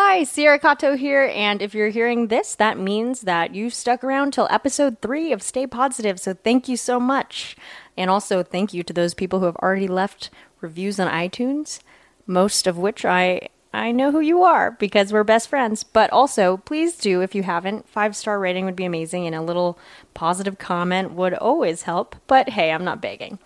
Hi, Sierra Katow here, and if you're hearing this, that means that you stuck around till episode three of Stay Positive, so thank you so much. And also, thank you to those people who have already left reviews on iTunes, most of which I I know who you are because we're best friends. But also, please do, if you haven't, five star rating would be amazing, and a little positive comment would always help. But hey, I'm not begging.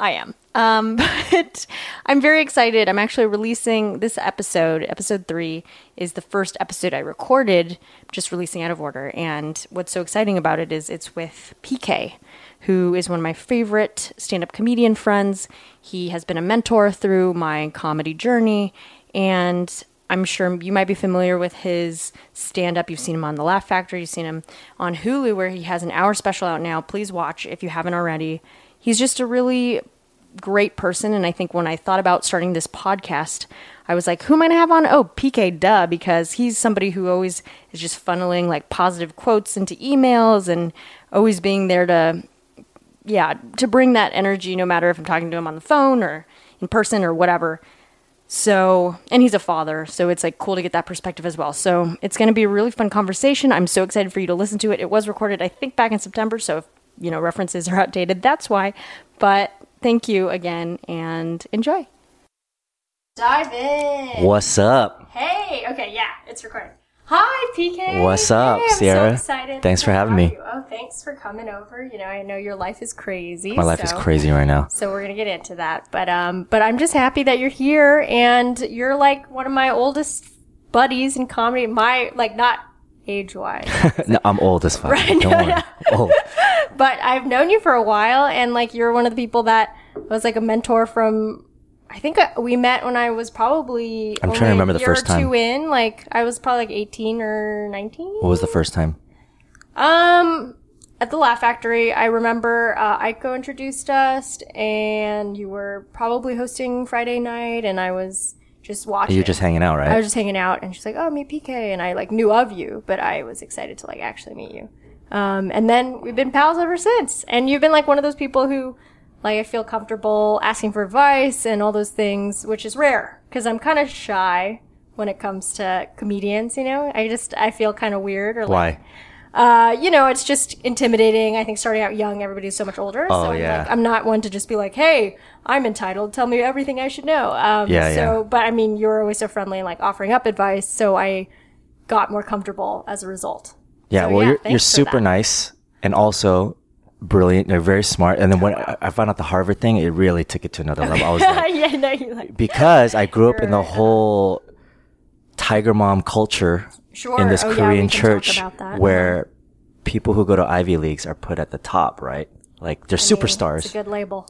I am. Um, but I'm very excited. I'm actually releasing this episode. Episode three is the first episode I recorded, just releasing out of order. And what's so exciting about it is it's with PK, who is one of my favorite stand up comedian friends. He has been a mentor through my comedy journey. And I'm sure you might be familiar with his stand up. You've seen him on The Laugh Factory, you've seen him on Hulu, where he has an hour special out now. Please watch if you haven't already. He's just a really great person. And I think when I thought about starting this podcast, I was like, who am I going to have on? Oh, PK Duh, because he's somebody who always is just funneling like positive quotes into emails and always being there to, yeah, to bring that energy no matter if I'm talking to him on the phone or in person or whatever. So, and he's a father, so it's like cool to get that perspective as well. So, it's going to be a really fun conversation. I'm so excited for you to listen to it. It was recorded, I think, back in September, so if, you know, references are outdated, that's why. But thank you again and enjoy. Dive in. What's up? Hey, okay, yeah, it's recording. Hi, PK. What's up, Hey, I'm Sierra? So excited. Thanks for having me. you. Oh, thanks for coming over. You know, I know your life is crazy. My life is crazy right now. So we're gonna get into that, but um, but I'm just happy that you're here, and you're like one of my oldest buddies in comedy. My like not age wise, no, I'm old as fuck. Right, Don't no, worry. no. Old. but I've known you for a while, and like you're one of the people that was like a mentor from. I think uh, we met when I was probably. I'm trying to remember the first or two time. in, like I was probably like 18 or 19. What was the first time? Um, at the Laugh Factory, I remember uh, Aiko introduced us, and you were probably hosting Friday night, and I was just watching. You're just hanging out, right? I was just hanging out, and she's like, "Oh, meet PK," and I like knew of you, but I was excited to like actually meet you. Um, and then we've been pals ever since, and you've been like one of those people who, like, I feel comfortable asking for advice and all those things, which is rare because I'm kind of shy when it comes to comedians. You know, I just I feel kind of weird or like Why? Uh, you know, it's just intimidating. I think starting out young, everybody's so much older. Oh, so I'm, yeah. like, I'm not one to just be like, hey, I'm entitled. Tell me everything I should know. Um, Yeah, so, yeah. but I mean, you're always so friendly and like offering up advice. So I got more comfortable as a result. Yeah, So, well, yeah, you're, you're super that. nice and also brilliant. You're very smart. And then when I, found out the Harvard thing, it really took it to another level. I was like, yeah, no, like, because I grew up in the uh-huh. whole tiger mom culture Sure. in this Oh, Korean talk church where people who go to Ivy Leagues are put at the top, right? Like they're It's a superstars. good label.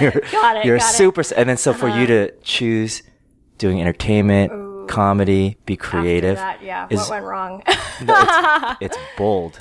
you're got it. you're a got it. super, and then so for you uh-huh. to choose doing entertainment, comedy, be creative, that, yeah. is- what went wrong? no, it's, it's bold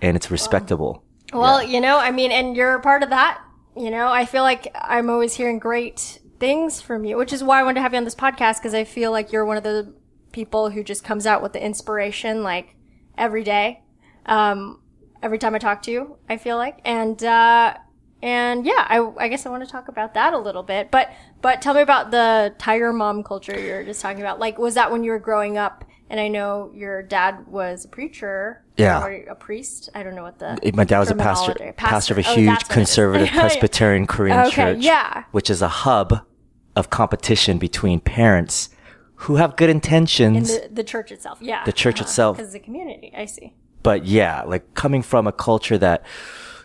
and it's respectable. Well, you know, I mean, and you're a part of that. You know, I feel like I'm always hearing great things from you, which is why I wanted to have you on this podcast because I feel like you're one of the people who just comes out with the inspiration like every day. Um, every time I talk to you, I feel like, and, uh, and yeah, I, I guess I want to talk about that a little bit, but, but tell me about the tiger mom culture you're just talking about. Like, was that when you were growing up? And I know your dad was a preacher. Yeah. Or a priest. I don't know what the. My dad was a pastor, terminology- pastor of a Oh, huge that's what it is. conservative. Presbyterian Korean Okay, church, yeah. which is a hub of competition between parents who have good In intentions. the, the church itself, yeah. The church uh-huh. itself. Because the community, I see. but yeah, like coming from a culture that,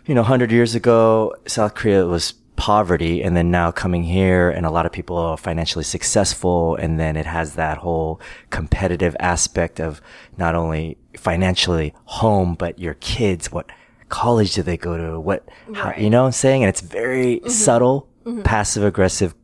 you know, 100 years ago, South Korea was poverty and then now coming here and a lot of people are financially successful and then it has that whole competitive aspect of not only financially home, but your kids, what college do they go to? What, how, you know what I'm saying? And it's very mm-hmm. subtle, mm-hmm. passive aggressive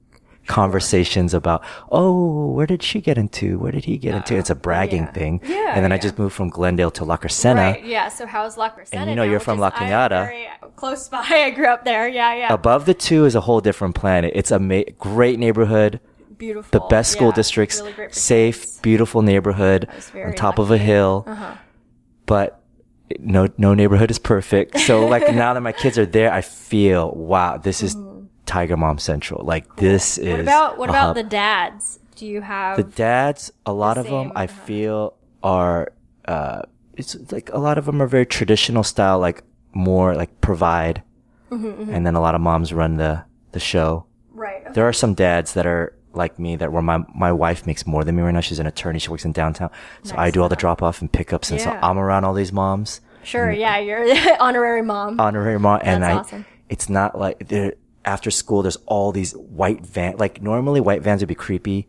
conversations about, oh, where did she get into? Where did he get into? It's a bragging yeah. thing. Yeah, and then I just moved from Glendale to La Crescenta. Right, yeah. So how's La Crescenta And you know now, you're from La very Close by. I grew up there. Yeah, yeah. Above the two is a whole different planet. It's a ma- great neighborhood, Beautiful. the best school yeah, districts, really safe, beautiful neighborhood on top of a lucky. Uh-huh. hill. But no, no neighborhood is perfect. So like now that my kids are there, I feel wow, this is Tiger Mom Central. Like this is Mm-hmm. What about what about hub. the dads? Do you have? the dads, a lot of them, I feel are, uh, it's like a lot of them are very traditional style, like more like provide. Mm-hmm, And then a lot of moms run the, the show. right. okay. There are some dads that are like me that where my, my wife makes more than me right now. She's an attorney. She works in downtown. So I do all the drop off and pickups. And so I'm around all these moms. Sure. Yeah, you're honorary mom. honorary mom and That's I awesome. it's not like there after school there's all these white van like normally white vans would be creepy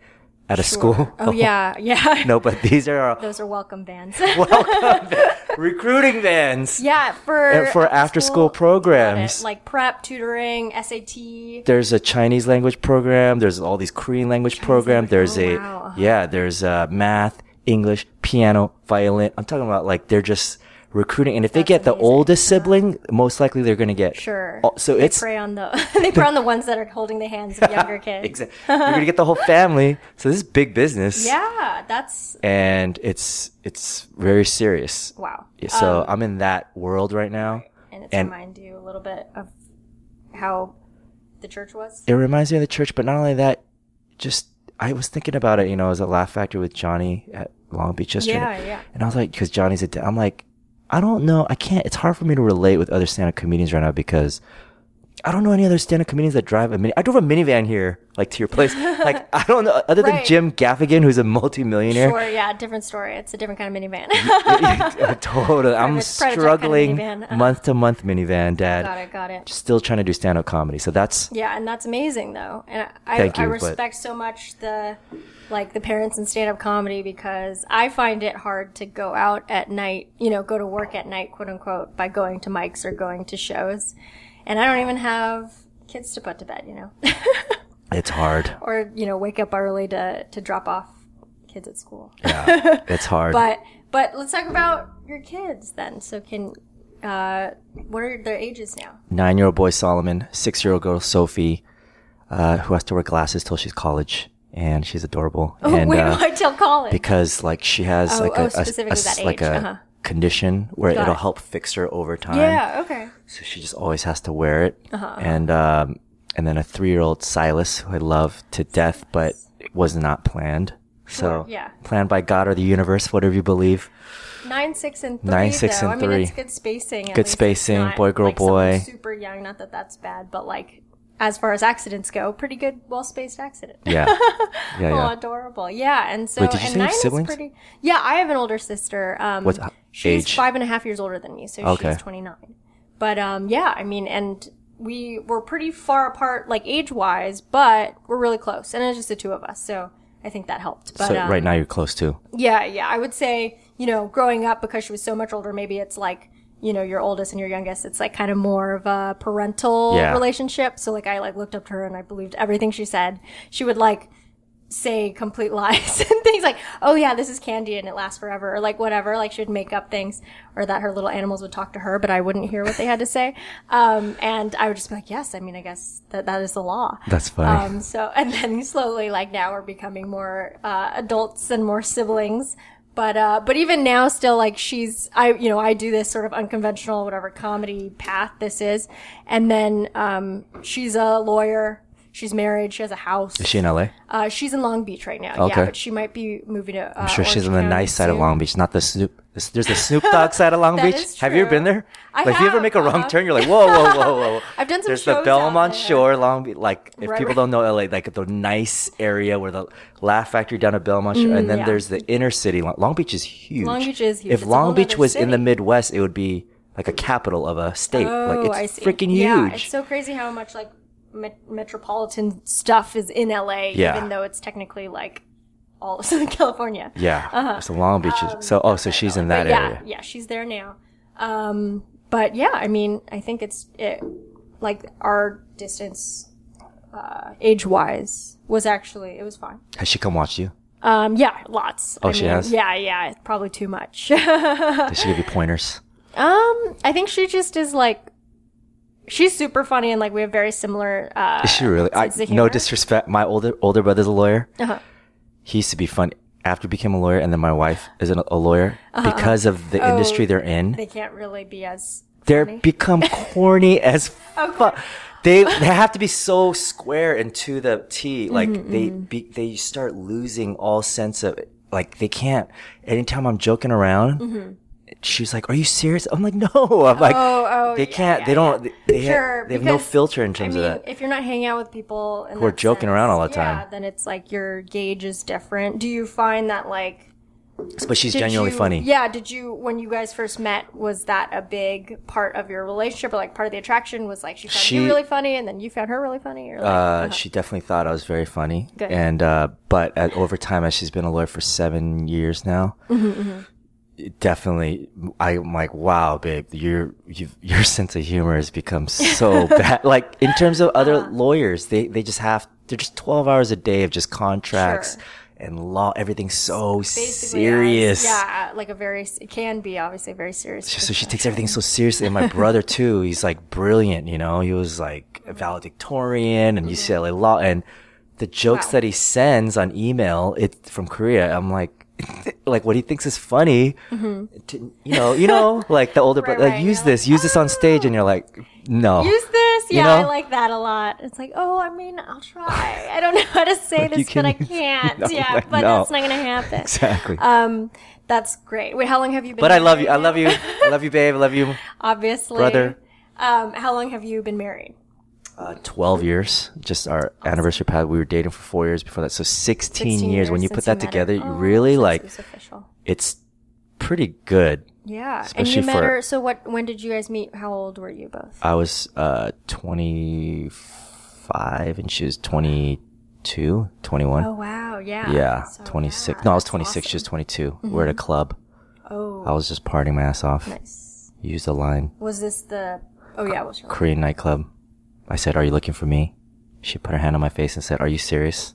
at a school. oh yeah, yeah. no, but these are Those are welcome vans. welcome recruiting vans. yeah, for And for after school programs. Like prep, tutoring, SAT. There's a Chinese language program, there's all these Korean language program, language- there's oh, a wow, yeah, there's uh math, English, piano, violin. I'm talking about like they're just recruiting and if they get the amazing. Uh-huh. oldest sibling, most likely they're going to get Sure. all- so they it's prey on the they prey on the ones that are holding the hands of younger kids. Exactly. You're gonna get the whole family. So this is big business. Yeah, that's And it's it's very serious. wow. So Um, I'm in that world right now. and it's and- remind you a little bit of how the church was. It reminds me of the church, but not only that, just I was thinking about it. You know, as a Laugh Factory with Johnny at Long Beach yesterday. Yeah, yeah. And I was like, because Johnny's a, da- I'm like, I don't know. I can't. It's hard for me to relate with other stand-up comedians right now because I don't know any other stand-up comedians that drive a mini. I drove a minivan here, like to your place. like I don't know other than Right. Jim Gaffigan, who's a multimillionaire. Sure, yeah, different story. It's a different kind of minivan. totally. I'm private kind of struggling month to month minivan, uh-huh. dad. got it, got it. Still trying to do stand up comedy. So that's Yeah, and that's amazing though. And I, I you, but- respect so much the like the parents in stand up comedy because I find it hard to go out at night, you know, go to work at night, quote unquote, by going to mics or going to shows. And I don't even have kids to put to bed, you know. it's hard. or, you know, wake up early to to drop off kids at school. Yeah. it's hard. But but let's talk about your kids then. So can uh what are their ages now? Nine year old boy Solomon, six year old girl Sophie, uh, who has to wear glasses till she's college. And she's adorable. Oh, and wait, uh, why till college? because like she has Oh, like oh, a, a- a like age, a uh-huh. Condition where Got it'll it. help fix her over time. yeah, okay. So she just always has to wear it. Uh-huh, And um, and then a three year old Silas, who I love to death, but it was not planned. So yeah. planned by God or the universe, whatever you believe. Nine, six, and three. Nine, six, though. and I mean, three. it's good spacing. Good spacing, boy, girl, like, boy. Super young. Not that that's bad, but like as far as accidents go, pretty good, well spaced accident. Yeah. Yeah, Oh, yeah. adorable. Yeah, and so Wait, did you and say nine siblings? is pretty. Yeah, I have an older sister. Um, What's- she's age? five and a half years older than me, so Okay. she's twenty nine. But um, yeah, I mean, and we were pretty far apart, like age wise, but we're really close, and it's just the two of us, so I think that helped. But so um, right now you're close to. yeah, yeah. I would say, you know, growing up because she was so much older, maybe it's like, you know, your oldest and your youngest, it's like kind of more of a parental Yeah. relationship. So like I like looked up to her and I believed everything she said. She would like say complete lies and things like, oh yeah, this is candy and it lasts forever or like whatever. Like she would make up things or that her little animals would talk to her, but I wouldn't hear what they had to say. Um, and I would just be like, yes, I mean, I guess that that is the law. That's fine. Um, so, and then slowly, like now, we're becoming more uh, adults and more siblings. But uh, but even now, still like she's I you know I do this sort of unconventional whatever comedy path this is, and then um, she's a lawyer. She's married. She has a house. Is she in LA? Uh, she's in Long Beach right now. Okay. Yeah, but she might be moving to. Uh, I'm sure she's on the County nice side of. Long Beach, not the Snoop. There's the Snoop Dogg side of Long That Beach. is Have you ever true. been there? I like, if you ever have, make a wrong uh-huh. turn, you're like, whoa, whoa, whoa, whoa. I've done some There's the shows Belmont out there. Shore, Long Beach. Like, if Right, people right. don't know LA, like the nice area where the Laugh Factory down at Belmont Shore, and then Mm, yeah. there's the inner city. Long, Long Beach is huge. Long Beach is huge. If It's a Long Beach nother was in the city. Midwest, it would be like a capital of a state. Oh, like, I see. freaking huge. Yeah, it's so crazy how much like met- metropolitan stuff is in LA, Yeah. even though it's technically like all of Southern California. yeah. So Long Beach is. So, oh, so she's in that But yeah, yeah, she's there now. Um, but yeah, I mean, I think it's it, like our distance, uh, age wise, was actually it was fine. Has she come watch you? Um, yeah, lots. Oh, I she mean, has? Yeah, yeah, probably too much. Does she give you pointers? um, I think she just is like. She's super funny and like we have very similar. Uh, Is she really? I, no disrespect. My older older brother's a lawyer. Uh-huh. He used to be funny after became a lawyer, and then my wife is an, a lawyer Uh-huh. because of the industry they're in. They can't really be as They're become corny as fuck. they they have to be so square and to the T. Like Mm-hmm, they be, they start losing all sense of like they can't. Anytime I'm joking around, Mm-hmm. She's like, "Are you serious?" I'm like, "No." I'm like, Oh, oh, they can't. yeah, they don't. yeah. They, Sure, have, they have no filter in I terms mean, of that. if you're not hanging out with people Who are joking around all the time, yeah, then it's like your gauge is different. Do you find that like But she's genuinely you- funny. Yeah. Did you when you guys first met? Was that a big part of your relationship, or like part of the attraction? Was like she found you really funny, and then you found her really funny, or like, Uh, she definitely thought I was very funny. Good. And, uh, but at, over time, as she's been a lawyer for seven years now, Mm-hmm, it definitely, I'm like, wow, babe, your, your sense of humor has become so bad. Like, in terms of other Uh-huh. lawyers, they, they just have, they're just 12 hours a day of just contracts Sure. and law, everything's so basically serious. as- yeah, like a very it can be obviously very serious. So she takes everything so seriously. And my brother too, he's like brilliant, you know, he was like a valedictorian and UCLA law and the jokes Wow. that he sends on email, it from Korea, I'm like, like what he thinks is funny, to, you know, you know, like the older Mm-hmm. Right, brother, like right, use this, use this on stage. And you're like, no. Use this, You yeah, I like that a lot. It's like, oh, I mean, I'll try. I don't know how to say You this, but I can- can't. No, yeah, like, but no. that's not gonna happen. exactly. Um, that's great. Wait, how long have you been? but I love you. married I love you. I love you, babe. I love you. Obviously, brother. Um, how long have you been married? Uh, 12 years. Just our anniversary pad. We were dating for four years before that. So 16, 16 years. When you put that her. together, you Oh, really like, it was official. it's pretty good. Yeah, Especially and you met for- her. So what? When did you guys meet? How old were you both? I was uh 25 and she was 22, 21. Oh wow, yeah. yeah, So, 26. yeah, No, I was that's 26. She was awesome. 22. We're at a club. Oh, I was just partying my ass off. nice. Used a line. Was this the? Oh yeah, it was. Korean nightclub. I said, "Are you looking for me?" She put her hand on my face and said, "Are you serious?"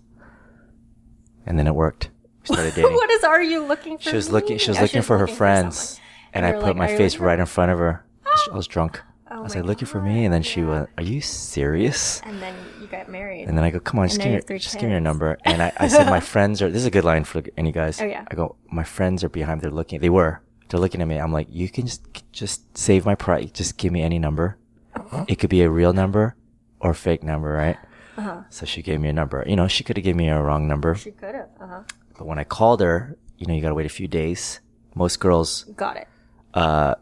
And then it worked. We started dating. what is? Are you looking for? she was me? looking. She was looking for her someone. friends, and, And I put like, my face looking right in front of her. I was drunk. Oh I was like, "Looking for me?" And then she went, "Are you serious?" And then you got married. And then I go, come on, just give, your- just give me your number. And I, I said, my friends are, this is a good line for any guys. Oh, yeah. I go, my friends are behind, they're looking, they were, they're looking at me. I'm like, you can just, just save my price. Just give me any number. Oh. It could be a real number or fake number, right? Uh-huh. So she gave me a number. You know, she could have given me a wrong number. She could have. Uh huh. But when I called her, you know, you gotta wait a few days. Most girls, Got it. uh,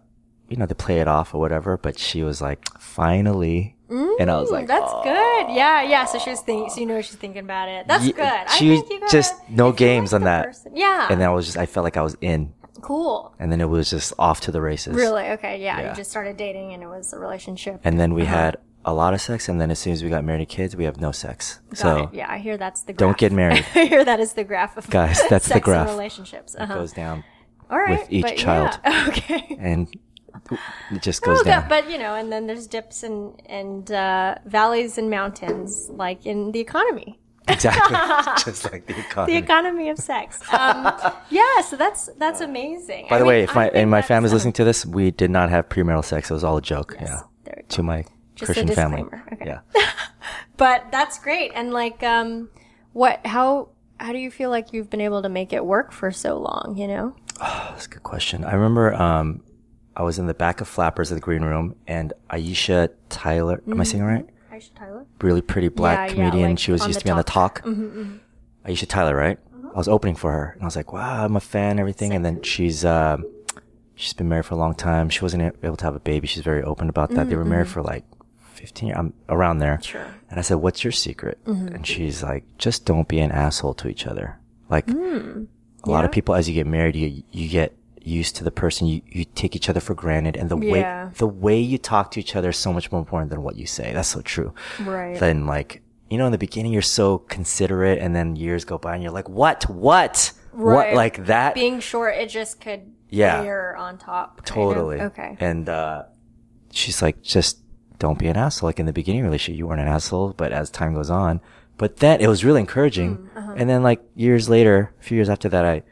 you know, they play it off or whatever, but she was like, finally. and I was like, Mm, That's "Oh." good. Yeah, yeah. So she was thinking. So you know she's thinking about it. That's Ye- good. I she think you gotta, just no games like on that. person- Yeah. and then I was just I felt like I was in, cool. and then it was just off to the races. Really? Okay. Yeah, Yeah. You just started dating, and it was a relationship. And then we Uh-huh. had a lot of sex, and then as soon as we got married, kids, we have no sex. Got so it. Yeah, I hear that's the. Graph. don't get married. I hear that is the graph of Guys, that's the graph. And relationships. it Uh-huh. goes down, All right. with each child. Yeah. Okay. and it just goes Oh, down. but you know, and then there's dips and and uh, valleys and mountains, like in the economy. exactly, just like the economy. the economy. of sex. Um, yeah, so that's that's amazing. By I the mean, way, if I my and my family's listening to this, we did not have premarital sex. It was all a joke. Yes, yeah, there we go. to my Just a Christian family. disclaimer. Okay. Yeah. But that's great. And like, um, what? How? How do you feel like you've been able to make it work for so long? You know? That's a good question. I remember um, I was in the back of Flappers at the green room, and Aisha Tyler, am I saying it right? Aisha Tyler. Really pretty black Yeah, yeah, comedian. like she was used to be on the Talk. Mm-hmm, talk. Aisha Tyler, right? I was opening for her, and I was like, "Wow, I'm a fan, everything." And then she's um, she's been married for a long time. She wasn't able to have a baby. She's very open about that. They were married for like 15 years, I'm around there. Sure. And I said, "What's your secret?" Mm-hmm. And she's like, "Just don't be an asshole to each other." Like Hmm. a lot of people, as you get married, you you get used to the person. You you take each other for granted, and the way the way you talk to each other is so much more important than what you say. That's so true. Right. Then like you know, in the beginning, you're so considerate, and then years go by, and you're like, "What? What? What?" Like that? Being short, it just could Yeah. layer on top. kind of. Totally. Okay. And uh, she's like, just don't be an asshole. Like in the beginning of the relationship, you weren't an asshole, but as time goes on, but then it was really encouraging. Mm, uh-huh. And then like years later, a few years after that, I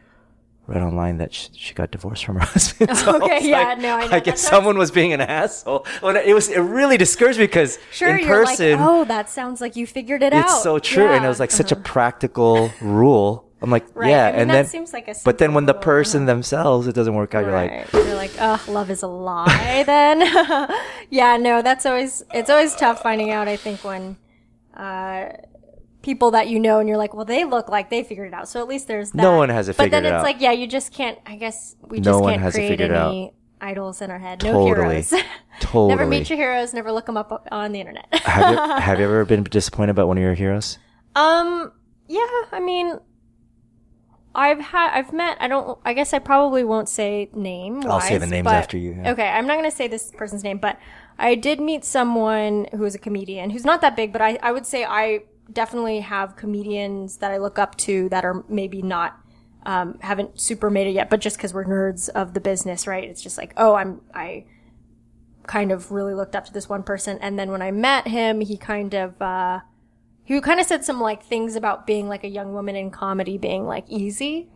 read online that she, she got divorced from her husband. So Okay, yeah, like, no, I know. I guess someone was being an asshole. Well, it was, it really discouraged me because Sure, in person, like, oh, that sounds like you figured it out. it's so true. And it was like such a practical rule. I'm like, Right. yeah, I mean, and then seems like a but then when the person themselves it doesn't work out, you're like, You're like, oh, love is a lie. then, yeah, no, that's always it's always tough finding out. I think when uh, people that you know and you're like, well, they look like they figured it out. So at least there's that. No one has it But then it's out. like, yeah, you just can't. I guess we No just one can't create any idols in our head. No Totally. heroes. totally. never meet your heroes. Never look them up on the internet. have, you, have you ever been disappointed about one of your heroes? Um, yeah, I mean, I've had, I've met, I don't, I guess I probably won't say name. I'll say the names after you, yeah. Okay, I'm not going to say this person's name, but I did meet someone who is a comedian who's not that big, but I, I would say I definitely have comedians that I look up to that are maybe not, um, haven't super made it yet, but just because we're nerds of the business, right? It's just like, oh, I'm, I, kind of really looked up to this one person. And then when I met him, he kind of, uh, he kind of said some like things about being like a young woman in comedy being like easy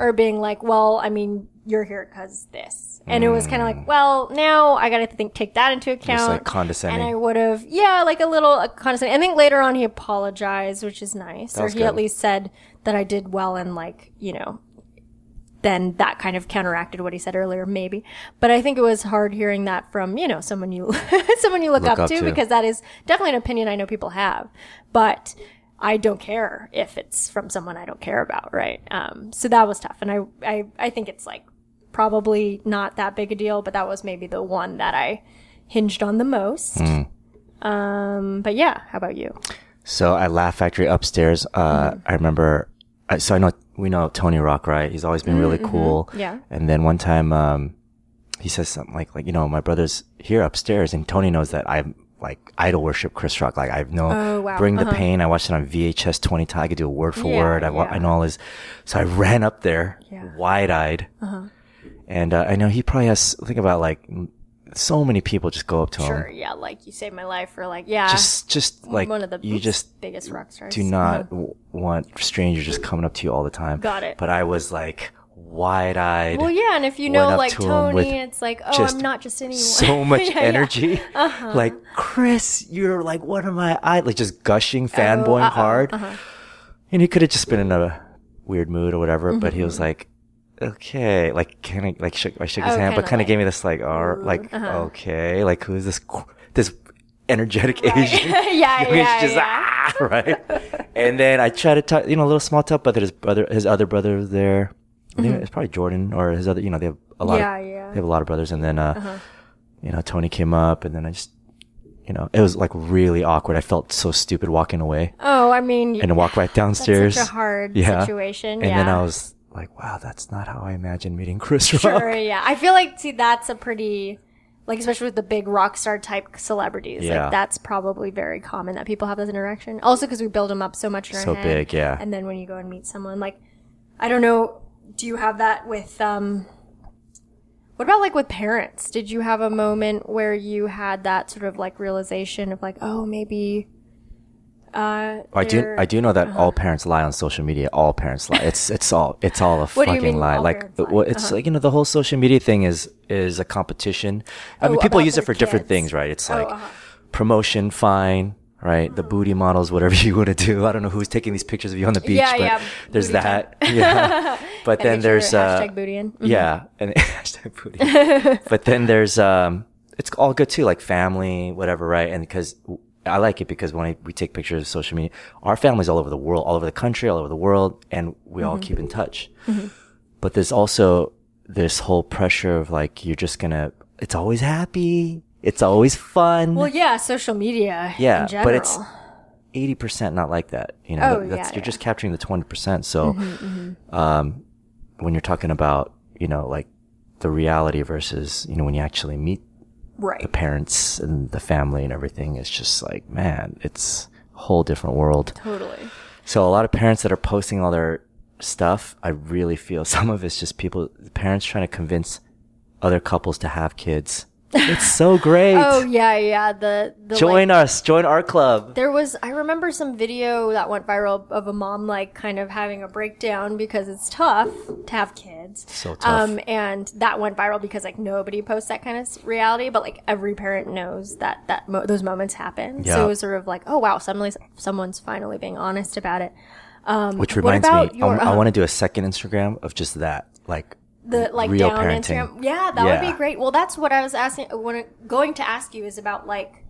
or being like, well, I mean, you're here because this. And it was kind of like, well, now I got to think, take that into account. like condescending. And I would have, yeah, like a little uh, condescending. I think later on he apologized, which is nice. or was he at least said that I did well and like, you know, then that kind of counteracted what he said earlier, maybe. But I think it was hard hearing that from, you know, someone you, someone you look, Look up, up to, to. because that is definitely an opinion I know people have. But I don't care if it's from someone I don't care about, right? Um, so that was tough. And I, I, I think it's like probably not that big a deal, but that was maybe the one that I hinged on the most. Hmm. Um, but yeah, how about you? So at Laugh Factory upstairs, uh, Mm-hmm. I remember. So I know we know Tony Rock, right? He's always been really cool. Mm-hmm. Yeah. And then one time, um, he says something like, like you know, my brother's here upstairs, and Tony knows that I'm like idol worship Chris Rock. Like I've know, Oh, wow. Bring the Pain. I watched it on VHS twenty times. I could do a word for Yeah, word. I, yeah. I know all his. So I ran up there, Yeah. Uh-huh. wide eyed, and uh, I know he probably has. Think about like so many people just go up to Sure. him. Sure, yeah. Like you saved my life or like, yeah. Just, just like one of the you just biggest rock stars. do not w- want strangers just coming up to you all the time. Got it. But I was like wide eyed. Well, yeah, and if you know like to Tony, it's like, oh, I'm not just anyone. so much Yeah, yeah. energy. Uh-huh. Like, Chris, you're like one of my eye like just gushing, Oh, fanboying uh-oh, hard. uh-huh. And he could have just been in a weird mood or whatever, but he was Mm-hmm. like, okay, like kind of like shook, I shook his Oh, hand, but kinda like, gave me this like, oh, like uh-huh. okay, like who's this this energetic Asian? yeah, yeah, just yeah. ah, right. and then I tried to talk, you know, a little small talk, but his brother, his other brother was there. Think it's probably Jordan or his other, you know, they have a lot. Mm-hmm. Yeah, of, yeah. Uh-huh. They have a lot of brothers, and then, uh, you know, Tony came up, and then I just, you know, it was like really awkward. I felt so stupid walking away Oh, I mean, and walk right downstairs. such a hard Yeah. situation. And yeah. then I was like, wow, that's not how I imagined meeting Chris Rock. Sure, yeah. I feel like see that's a pretty like especially with the big rock star type celebrities. Yeah. Like that's probably very common that people have this interaction. Also because we build them up so much in our So head. big, yeah. And then when you go and meet someone like I don't know, do you have that with um what about like with parents? Did you have a moment where you had that sort of like realization of like, oh, maybe uh I do. I do know that all parents lie on social media. All parents lie. It's it's all it's all a What do you fucking mean lie. Like parents the- lie? well, it's like you know the whole social media thing is is a competition. I mean, Oh, people use it for different things, right? It's Oh, like uh-huh. promotion, fine, right? The booty models, whatever you want to do. I don't know who's taking these pictures of you on the beach, Yeah, but yeah, there's that. Yeah. But then there's uh, hashtag booty in. Mhm. yeah, and hashtag booty. but then there's um, it's all good too, like family, whatever, right? And because I like it because when I, we take pictures of social media, our family's all over the world, all over the country, all over the world, and we Mm-hmm. all keep in touch. But there's also this whole pressure of like you're just gonna. It's always happy. It's always fun. Well, yeah, social media. Yeah, but it's eighty percent not like that. You know, Oh, yeah, you're yeah. Mm-hmm, just capturing the twenty percent. So, um, when you're talking about you know like the reality versus you know when you actually meet right. the parents and the family and everything, it's just like man, it's a whole different world. Totally. So a lot of parents that are posting all their stuff, I really feel some of it's just people, parents trying to convince other couples to have kids. It's so great. Oh yeah, yeah. The the Join like, us. Join our club. There was I remember some video that went viral of a mom like kind of having a breakdown because it's tough to have kids. So tough. Um, and that went viral because like nobody posts that kind of reality, but like every parent knows that that mo- those moments happen. Yeah. So it was sort of like, oh wow, suddenly someone's finally being honest about it. Um, Which reminds me, your, I, uh, want to do a second Instagram of just that, like the like real down parenting. Instagram. Yeah, that would be great. Well, that's what I was asking. When going to ask you is about like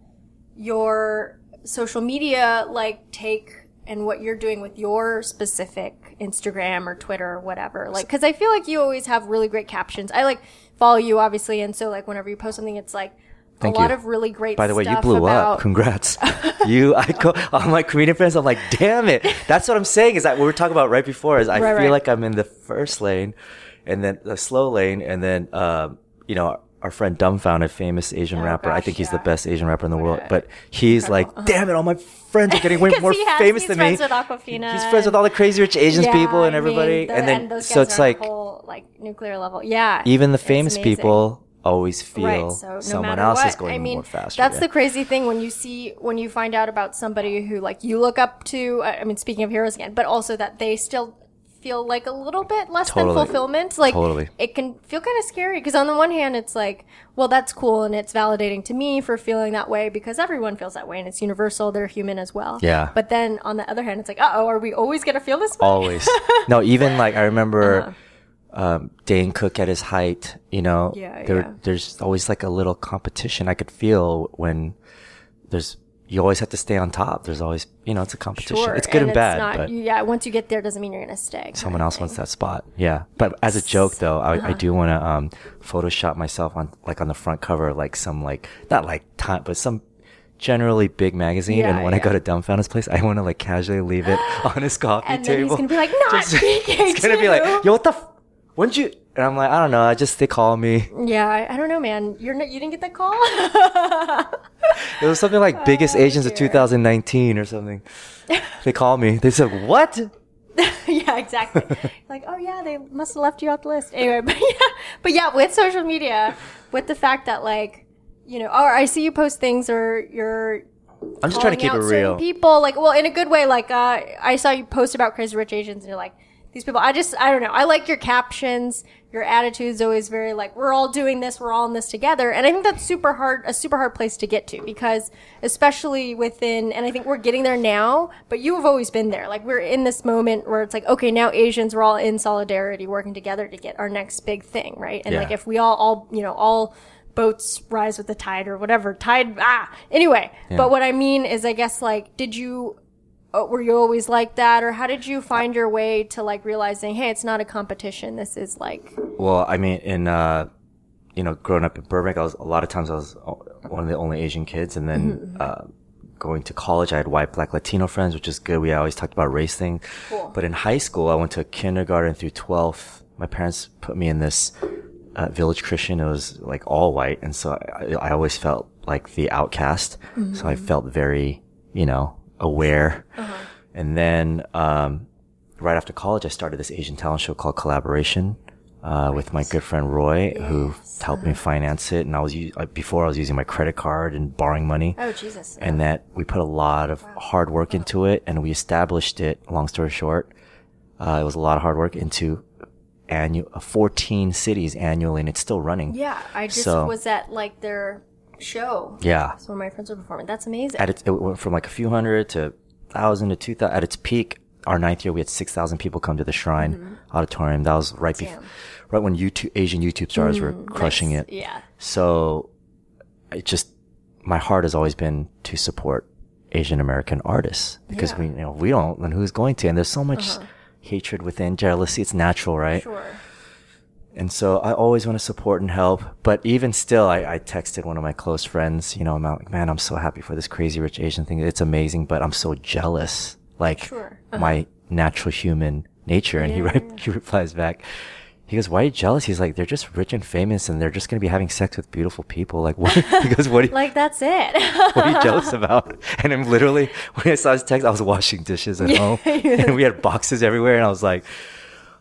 your social media like take and what you're doing with your specific Instagram or Twitter or whatever. Like, because I feel like you always have really great captions. I like follow you obviously, and so like whenever you post something, it's like Thank a lot you. of really great. By the way, you blew about, up. Congrats. you, I go, all my comedian friends, I'm like, damn it. That's what I'm saying is that what we were talking about right before is I Right, feel right. like I'm in the first lane and then the slow lane. And then, um, you know, our friend Dumbfoundead, famous Asian Oh, rapper. I think he's the best Asian rapper in the world. a- But he's like, damn it, all my friends are getting way more has- famous he's than friends me. with Awkwafina He's friends with all the crazy rich Asians Yeah, people and I mean, everybody. the- and then, those so guys it's are like, whole, like nuclear level. Yeah, even the famous people always feel right so no someone else what is going i mean more faster. that's yeah. the crazy thing when you see when you find out about somebody who like you look up to I mean speaking of heroes again but also that they still feel like a little bit less Totally. than fulfillment like Totally. it can feel kind of scary because on the one hand it's like well that's cool and it's validating to me for feeling that way because everyone feels that way and it's universal they're human as well Yeah. but then on the other hand it's like uh-oh are we always gonna feel this way always. no, even like I remember Uh-huh. um, Dane Cook at his height. You know, Yeah, there, yeah. there's always like a little competition I could feel when there's. You always have to stay on top. There's always, you know, it's a competition. Sure, It's good and, it's bad, not- but yeah once you get there doesn't mean you're gonna stay someone else wants that spot. Yeah, but as a joke though, I, Uh-huh. I do want to um, Photoshop myself on like on the front cover, like some like not like time, but some generally big magazine. Yeah, and when I go to Dumbfoundead's place, I want to like casually leave it on his coffee and then table. he's gonna be like not Just- BK2. It's gonna be like, yo, what the? F- when'd you? And I'm like, I don't know. I just they call me. Yeah, I, I don't know, man. You're not, you didn't get that call. It was something like biggest Asians of Oh, 2019 or something. They call me. They said, what? yeah, exactly. like, oh yeah, they must have left you off the list. Anyway, but yeah, but yeah, with social media, with the fact that like, you know, or I see you post things or you're I'm just trying to keep it real. People like, well, in a good way. Like, uh, I saw you post about Crazy Rich Asians, and you're like, these people. I just, I don't know. I like your captions. Your attitude's always very like, we're all doing this. We're all in this together. And I think that's super hard, a super hard place to get to because, especially within, and I think we're getting there now. But you have always been there. Like, we're in this moment where it's like, okay, now Asians, we're all in solidarity, working together to get our next big thing, right? And Yeah. like, if we all, all, you know, all boats rise with the tide or whatever tide ah anyway but what i mean is i guess like did you uh, were you always like that or how did you find your way to like realizing hey it's not a competition this is like Well, I mean, in uh, you know, growing up in Burbank, I was a lot of times I was one of the only Asian kids, and then Mm-hmm. uh, going to college, I had white, black, Latino friends, which is good. We always talked about race thing. Cool. But in high school, I went to kindergarten through 12th. My parents put me in this uh, village Christian. It was like all white, and so I, I always felt like the outcast. So I felt very, you know, aware. And then um, right after college, I started this Asian talent show called Kollaboration uh, with my good friend Roy, who helped me finance it. And I was u- uh, before I was using my credit card and borrowing money. oh jesus And that we put a lot of hard work into it, and we established it. Long story short, uh, it was a lot of hard work into annual 14 cities annually, and it's still running. yeah i just So- was at like their show Yeah. so my friends were performing that's amazing At its, it went from like a few hundred to thousand to two thousand. At its peak, our ninth year, we had six thousand people come to the Shrine Auditorium. That was right before, Mm-hmm. Right when YouTube Asian YouTube stars were crushing Nice. it. yeah So, it just my heart has always been to support Asian American artists because Yeah. we, you know, we don't, then who's going to? And there's so much hatred within jealousy. It's natural, right? sure And so I always want to support and help. But even still, I, I texted one of my close friends, you know, I'm like, man, I'm so happy for this crazy rich Asian thing. It's amazing, but I'm so jealous. Like Sure. Uh-huh. my natural human nature. And he, re- he replies back, he goes, why are you jealous? He's like, they're just rich and famous and they're just going to be having sex with beautiful people. Like, what? he goes, what are, you, like that's it what are you jealous about? And I'm literally, when I saw his text, I was washing dishes at home and we had boxes everywhere. And I was like,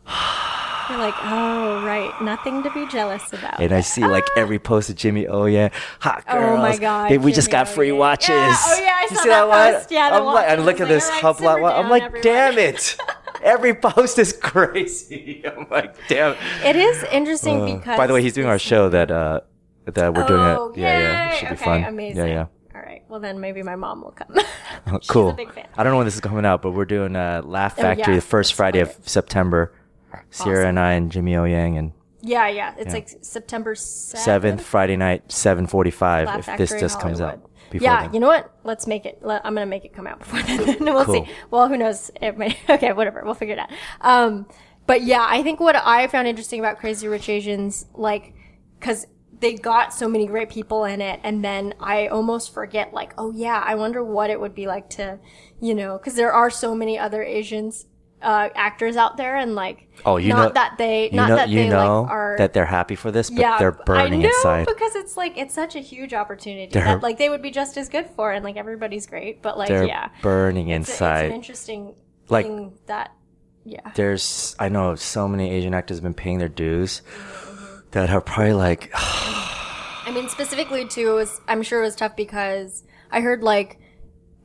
you're like oh right nothing to be jealous about And I see like every post of Jimmy. Oh yeah, hot girls. Oh my God, Hey, we just got free watches. Yeah, oh yeah, I you saw see that one? post. Yeah, the I'm like, I'm watches. looking at this like, all right, Hublot one. I'm like, everyone. damn it. Every post is crazy. I'm like, damn. it is interesting Uh, because by the way, he's doing our show that uh that we're doing oh, it. Yeah, yeah. It should be okay, fun. amazing Yeah, yeah. all right Well, then maybe my mom will come. Oh, cool. a big fan. I don't know when this is coming out, but we're doing uh, Laugh Factory Oh, yeah. the first Friday of September. Sierra and I and Jimmy O Yang and yeah, yeah. It's Yeah. like September 7th. seventh Friday night, seven forty-five. Laugh If Factory this just comes out before yeah, then. you know what? Let's make it. Let, I'm gonna make it come out before then. we'll Cool. see. Well, who knows? It may, okay, whatever. We'll figure it out. Um, but yeah, I think what I found interesting about Crazy Rich Asians, like, because they got so many great people in it, and then I almost forget, like, oh yeah, I wonder what it would be like to, you know, because there are so many other Asians. Uh, actors out there and like, Oh, you not know- that they, you not know, that you they know like are that they're happy for this, but yeah, they're burning I know, inside. because it's like it's such a huge opportunity They're- that like they would be just as good for, and like everybody's great, but like They're yeah, burning it's, a- it's inside. an interesting Like- thing that yeah, There's, I know so many Asian actors have been paying their dues that are probably like, I mean specifically too, it was I'm sure it was tough because I heard like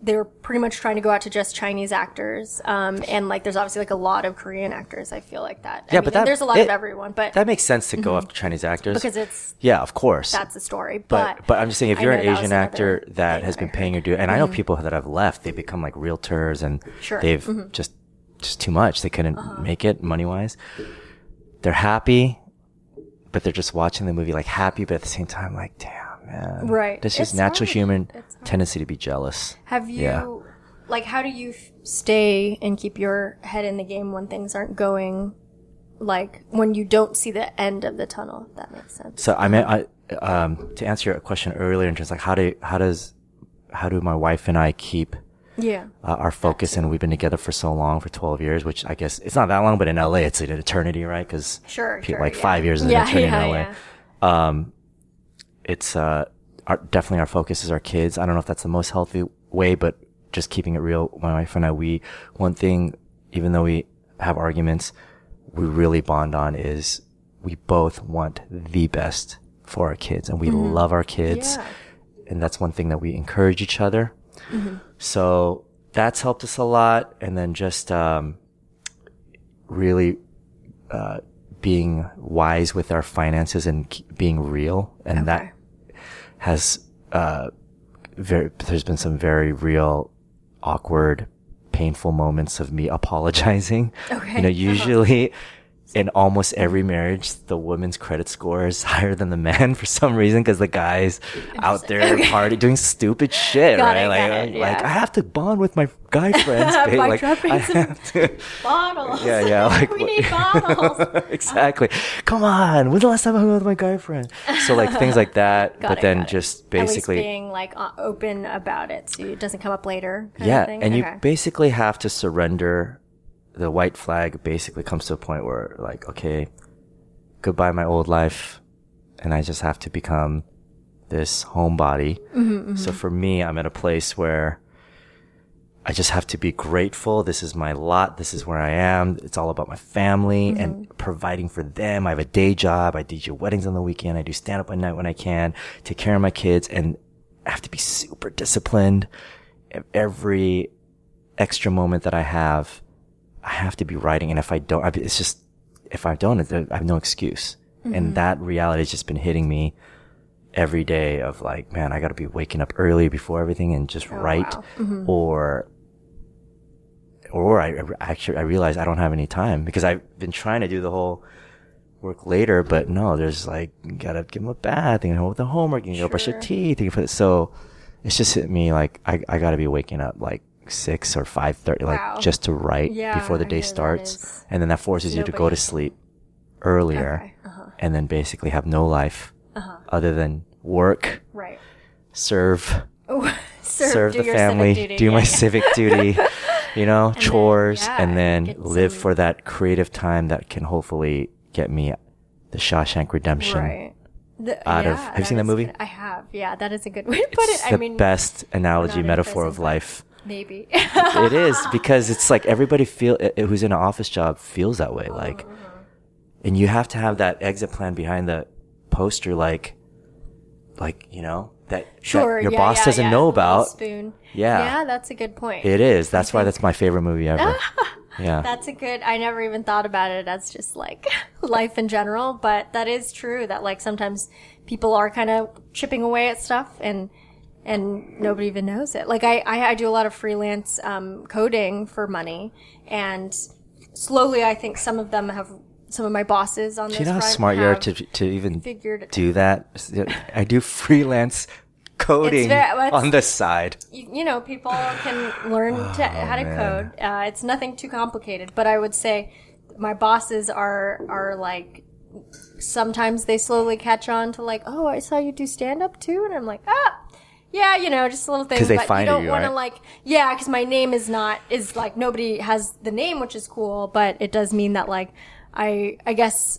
they were pretty much trying to go out to just Chinese actors, um, and like there's obviously like a lot of Korean actors. I feel like that. I Yeah, mean, but that- there's a lot it- of everyone, but that makes sense to go after Chinese actors. because it's yeah, of course. that's the story. but But but I'm just saying, if you're an Asian actor that has been paying your due, and I know people that have left, they become like realtors, and Sure. they've just just too much. They couldn't Uh-huh. make it money wise. They're happy, but they're just watching the movie like happy, but at the same time, like, damn, man, Right. This is natural human. Tendency to be jealous. Have you, Yeah. like, how do you f- stay and keep your head in the game when things aren't going, like, when you don't see the end of the tunnel? If that makes sense. So I mean, I um, to answer your question earlier, in terms like how do how does how do my wife and I keep Yeah. uh, our focus and we've been together for so long for 12 years which i guess it's not that long but in la it's an eternity right because Sure, sure, like yeah. five years is Yeah, an eternity yeah, in la um it's uh our, definitely our focus is our kids i don't know if that's the most healthy way but just keeping it real my wife and i we one thing even though we have arguments we really bond on is we both want the best for our kids and we love our kids Mm-hmm. Yeah. and that's one thing that we encourage each other. Mm-hmm. So that's helped us a lot. And then just um, really uh, being wise with our finances and being real, and Okay. that has uh, very. There's been some very real, awkward, painful moments of me apologizing. Okay. You know, Uh-huh. usually. In almost every marriage, the woman's credit score is higher than the man for some reason because the guy's out there party doing stupid shit, Got right? it, like, it, like. I have to bond with my guy friends. babe. Like, I have to. Bottles. Yeah, yeah. Like we need bottles. exactly. Come on. When's the last time I hung out with my guy friend? So like things like that. But it, then just basically, being like open about it, so it doesn't come up later. kind yeah. of thing? And you basically have to surrender. The white flag basically comes to a point where like, okay, goodbye my old life, and I just have to become this homebody. Mm-hmm, So for me, I'm at a place where I just have to be grateful. This is my lot. This is where I am. It's all about my family Mm-hmm. and providing for them. I have a day job. I DJ weddings on the weekend. I do stand up at night when I can, take care of my kids and I have to be super disciplined. Every extra moment that I have, I have to be writing. And if I don't, it's just, if I don't, I have no excuse. Mm-hmm. And that reality has just been hitting me every day of like, man, I got to be waking up early before everything and just write Oh, wow. or or I, I actually I realize I don't have any time because I've been trying to do the whole work later, but no, there's like you gotta give them a bath, you know, with the homework, you gotta brush your teeth, you put it. so it's just hit me like I, I gotta be waking up like six or five thirty, like Wow. just to write Yeah, before the day starts, and then that forces you to go to sleep earlier, Okay, uh-huh. and then basically have no life other than work, Right. serve Oh, serve, serve the family, do yeah, my yeah. civic duty, you know, chores, yeah, and then live some- for that creative time that can hopefully get me the Shawshank Redemption. Right. The- out of- have you seen that movie? good. I have. Yeah, that is a good way to put It's it. the I mean, best analogy, metaphor of life. Maybe. it is because it's like everybody feel who's in an office job feels that way, like, Uh-huh. and you have to have that exit plan behind the poster, like, like you know that, that your yeah, boss yeah, doesn't yeah. know about. Spoon. Yeah. Yeah, that's a good point. It is. That's why that's my favorite movie ever. yeah. That's a good. I never even thought about it as just like life in general, but that is true. That like sometimes people are kind of chipping away at stuff, and and nobody even knows it. Like I, I, I do a lot of freelance um, coding for money, and slowly, I think some of them have some of my bosses on Do this. you know how smart you are to to even figured do that? I do freelance coding very- on the side. you, you know, people can learn to, how to Oh, man. code. Uh, it's nothing too complicated, but I would say my bosses are are like sometimes they slowly catch on to like, oh, I saw you do stand up too, and I'm like, ah. Yeah, you know, just a little thing. 'Cause they but find you don't want to like, yeah, because my name is not is like nobody has the name, which is cool, but it does mean that like I I guess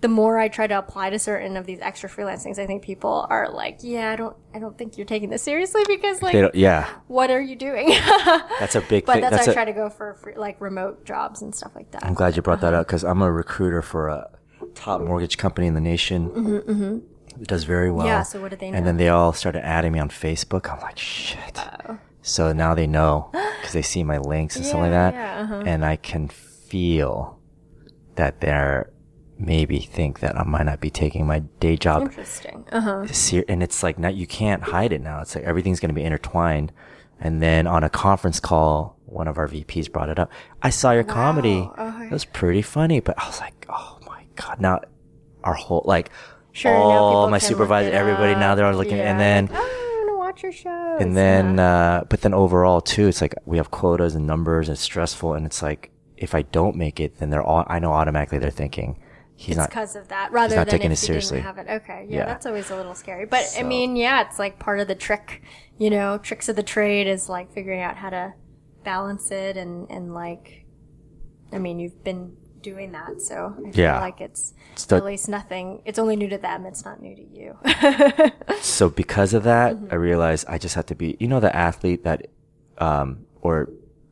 the more I try to apply to certain of these extra freelance things, I think people are like, yeah, I don't I don't think you're taking this seriously because like yeah, what are you doing? that's a big but thing. that's, That's why I try to go for free, like remote jobs and stuff like that. I'm glad you brought that up because I'm a recruiter for a top mortgage company in the nation. Mm-hmm, It does very well. Yeah, so what do they know? And then they all started adding me on Facebook. I'm like, shit. So now they know because they see my links and stuff like that. yeah, uh-huh. And I can feel that they're maybe think that I might not be taking my day job Interesting. Uh huh. and it's like not you can't hide it now. It's like everything's going to be intertwined. And then on a conference call, one of our VPs brought it up. I saw your comedy. Okay. It was pretty funny, but I was like, oh my god! Now our whole like Sure. all my supervisor, everybody now they're all looking, Yeah, and then like, oh, I want to watch your shows. and then uh, but then overall too, it's like we have quotas and numbers. And it's stressful, and it's like if I don't make it, then they're all I know automatically they're thinking he's it's not because of that, rather not than taking it seriously. have it. Okay, yeah, Yeah. that's always a little scary. But I mean, yeah, it's like part of the trick. You know, tricks of the trade is like figuring out how to balance it and and like, I mean, you've been doing that, so I feel Yeah. like it's the- at least nothing. It's only new to them. It's not new to you. so because of that, Mm-hmm. I realized I just have to be, you know, the athlete that, um, or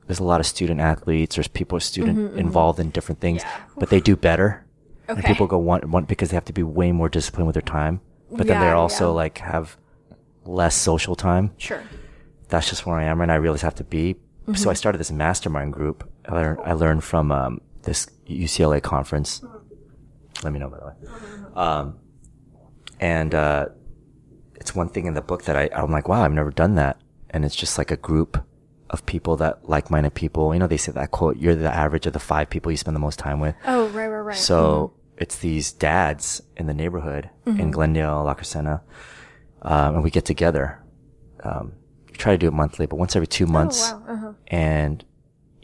there's a lot of student athletes, there's people student involved in different things, Mm-hmm, Yeah. but they do better. And Okay. people go one, one because they have to be way more disciplined with their time, but then Yeah, they're also yeah. like have less social time. sure. That's just where I am, and I really have to be. Mm-hmm. So I started this mastermind group. I learned, I learned from um, this UCLA conference. Let me know by the way. Um, and uh, it's one thing in the book that I, I'm like, wow, I've never done that. And it's just like a group of people that like-minded people. You know, they say that quote, you're the average of the five people you spend the most time with. Oh, right, right, right. So it's these dads in the neighborhood in Glendale, La Crescenta, um, and we get together. Um, we try to do it monthly, but once every two months. Oh, wow. Uh-huh. And,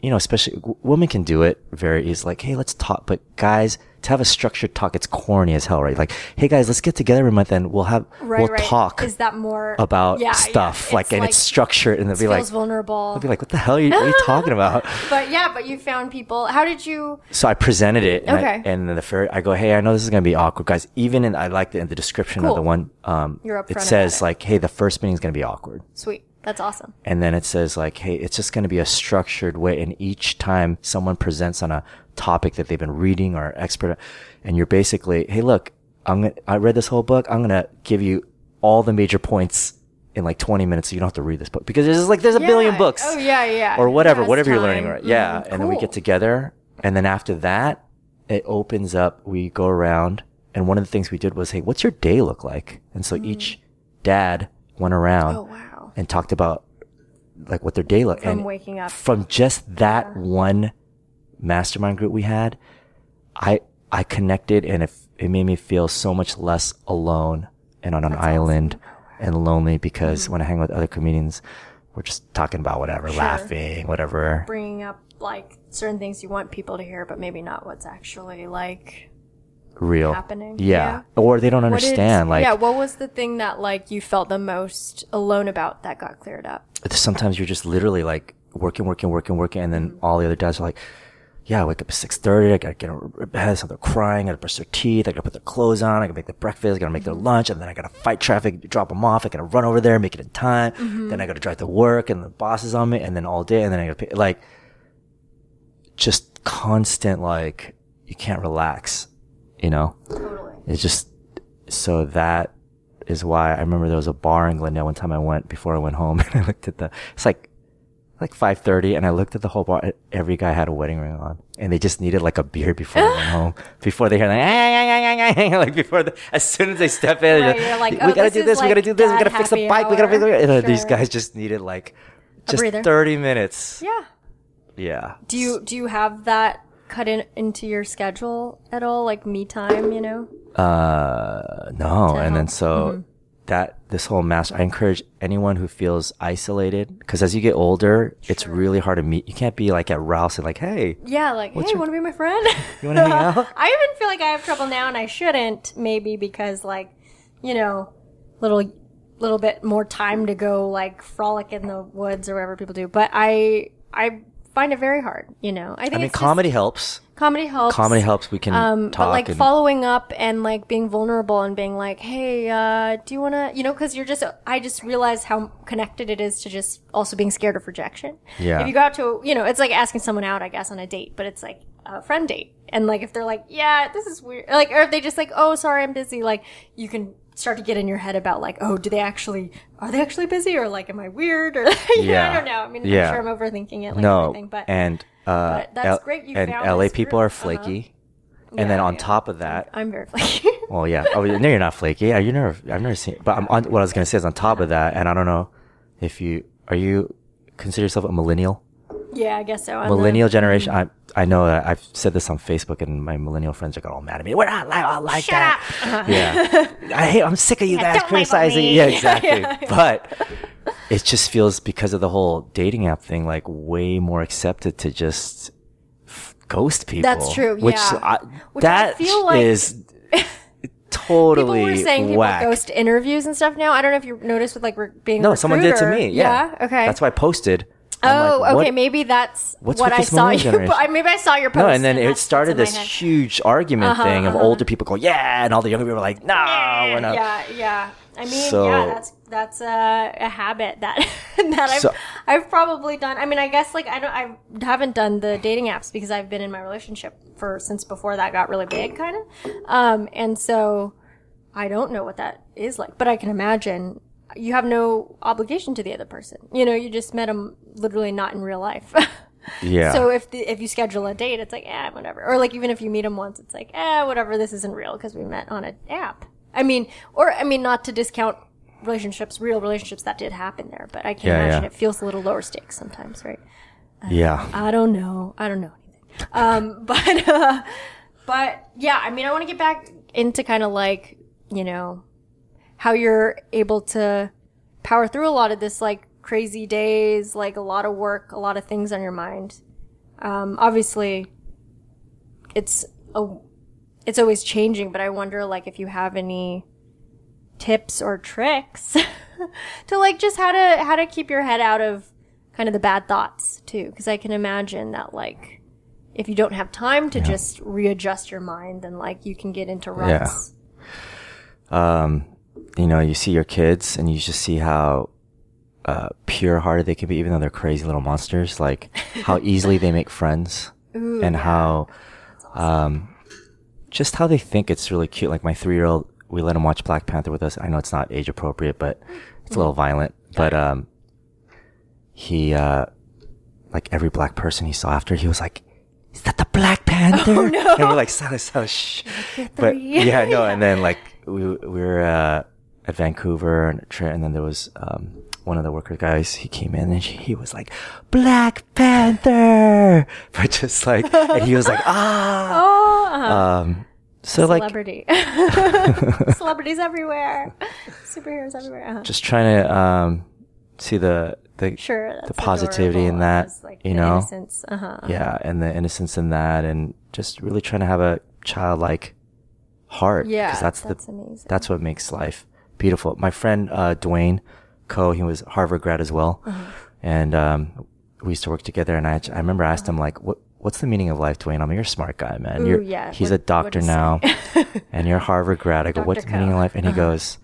you know, especially w- women can do it very easy. Like, hey, let's talk. But guys, to have a structured talk, it's corny as hell, right? Like, hey guys, let's get together every month and we'll have, Right, we'll right. talk Is that more about yeah, yeah. stuff. Like, and it's structured. And they'll be like, vulnerable. they'll be like, what the hell are you, are you talking about? but yeah, but you found people. How did you? So I presented it, and, Okay. I, and then the fair, I go, "Hey, I know this is gonna be awkward, guys. Even in, I like the, in the description of the one, um, it says like, "Hey, the first meeting is gonna be awkward," Sweet, that's awesome. and then it says like, "Hey, it's just gonna be a structured way." And each time someone presents on a topic that they've been reading or expert, and you're basically, "Hey, look, I'm gonna, I read this whole book. I'm gonna give you all the major points." In like 20 minutes, so you don't have to read this book because there's like there's a billion books Oh yeah, yeah. or whatever, whatever you're learning, time. right? Yeah. Mhm. And then we get together. And then after that, it opens up. We go around. And one of the things we did was, Hey, what's your day look like? And so each dad went around Mm. Oh wow. And talked about like what their day looked From and waking up. from just that one mastermind group we had, I, I connected and it, it made me feel so much less alone and on an island and lonely because Mm-hmm. when I hang with other comedians, we're just talking about whatever, laughing, whatever. Bringing up like certain things you want people to hear, but maybe not what's actually like real happening. Yeah. Or they don't What did- understand. like yeah. What was the thing that like you felt the most alone about that got cleared up? sometimes you're just literally like working, working, working, working, and then mm-hmm. all the other dads are like, "Yeah, I wake up at six thirty. I gotta get of bed. So they're crying. I gotta brush their teeth. I gotta put their clothes on. I gotta make their breakfast. I gotta make their mm-hmm. lunch, and then I gotta fight traffic, drop them off. I gotta run over there, make it in time. Mm-hmm. Then I gotta drive to work, and the boss is on me, and then all day, and then I gotta pay, like just constant like you can't relax. You know. Totally. It's just so that is why I remember there was a bar in Glendale one time I went before I went home and I looked at the it's like like 5.30 and i looked at the whole bar every guy had a wedding ring on and they just needed like a beer before they went home before they hear like, "Ah, ah, ah, ah, ah," like before the, as soon as they step in Right, they're you're like, we "Oh, gotta this do is this we gotta do this we gotta fix the bike we gotta fix the hour." uh, these guys just needed like just 30 minutes Yeah. yeah Do you do you have that cut in into your schedule at all, like me time? You know. Uh, no. To And then so Mm-hmm. that this whole master, I encourage anyone who feels isolated because as you get older, it's really hard to meet. You can't be like at Ralph's and like, hey, Yeah, like, hey, your- want to be my friend? you want to hang out? I even feel like I have trouble now, and I shouldn't. Maybe because, like, you know, little little bit more time to go like frolic in the woods or whatever people do. But I I find it very hard. You know, I think I mean, it's just- comedy helps. comedy helps. Comedy helps. We can Um, talk but like and following up and like being vulnerable and being like, hey, uh, do you want to, you know, because you're just, I just realize how connected it is to just also being scared of rejection. Yeah. If you go out to, you know, it's like asking someone out, I guess, on a date, but it's like a friend date. And like if they're like, yeah, this is weird, like, or if they just like, oh, sorry, I'm busy, like you can start to get in your head about like, oh, do they actually, are they actually busy or like, am I weird or, Yeah. I don't know. I mean, Yeah. I'm sure I'm overthinking it, like no, everything, but and uh, but that's L- great you and LA people group. are flaky. Yeah, And then on yeah. top of that, I'm very flaky. well, yeah. Oh, no, you're not flaky. Yeah, you never. I've never seen. But I'm on, what I was gonna say is on top of that, and I don't know if you are you consider yourself a millennial. Yeah, I guess so. I'm the- millennial generation. I I know that I've said this on Facebook, and my millennial friends are all mad at me. We're not like, all like Shut that. up. Yeah, I hate. I'm sick of you Yeah, guys criticizing. Yeah, Yeah, exactly. yeah, yeah. But it just feels because of the whole dating app thing, like way more accepted to just f- ghost people. That's true, Which, yeah. I, Which I that feel like- is totally People were saying people whack. ghost interviews and stuff now. I don't know if you noticed with like being no, someone did to me. Yeah. Okay. That's why I posted. Oh, like, what- okay. Maybe that's what I saw you. Maybe I saw your post. No, and then it started this huge argument Uh-huh, thing of uh-huh. older people go, yeah, and all the younger people are like, no, we're not. Yeah, yeah. I mean, So- yeah, that's that's a, a habit that that I've So- I've probably done. I mean, I guess like I don't I haven't done the dating apps because I've been in my relationship for since before that got really big, kind of. Um, and so I don't know what that is like, but I can imagine you have no obligation to the other person. You know, you just met them literally not in real life. Yeah. So if the, if you schedule a date, it's like, eh, whatever. Or like even if you meet them once, it's like, eh, whatever. This isn't real because we met on an app. I mean, or I mean, not to discount relationships, real relationships that did happen there, but I can Yeah, imagine yeah. it feels a little lower stakes sometimes, right? yeah. I don't know. I don't know anything. Um, but uh, but yeah, I mean, I want to get back into kind of like you know how you're able to power through a lot of this like crazy days, like a lot of work, a lot of things on your mind. Um, obviously, it's a it's always changing, but I wonder like if you have any tips or tricks to like just how to how to keep your head out of kind of the bad thoughts too. Because i can imagine that like if you don't have time to just readjust your mind then like you can get into ruts. Um, you know, you see your kids and you just see how uh, pure hearted they can be, even though they're crazy little monsters. Like how easily they make friends and how, um, just how they think it's really cute. Like my three year old, we let him watch Black Panther with us. I know it's not age appropriate, but it's a little violent. But um, he, uh, like every black person he saw after, he was like, "Is that the Black Panther?" Oh, no. And we're like, "Silence, silence, shh." But yeah, no. And then like we we were uh, at Vancouver and and then there was um, one of the worker guys. He came in and he was like, "Black Panther," but just like, and he was like, "Ah." oh uh-huh. Um, so like celebrity celebrities everywhere superheroes everywhere uh-huh. just trying to um, see the the sure the positivity in that, like, you know? innocence. Uh-huh. yeah, and the innocence in that, and just really trying to have a childlike heart. Yeah, that's, that's the amazing. that's what makes life beautiful. My friend uh, Dwayne Coe, he was Harvard grad as well, Uh-huh. and um, we used to work together. And I, I remember I asked him like, "What what's the meaning of life, Dwayne? I'm mean, you're a smart guy, man. Ooh, you're, yeah. He's What- a doctor now, and you're a Harvard grad. I go, Dr. what's the meaning of life? And he Uh-huh. goes,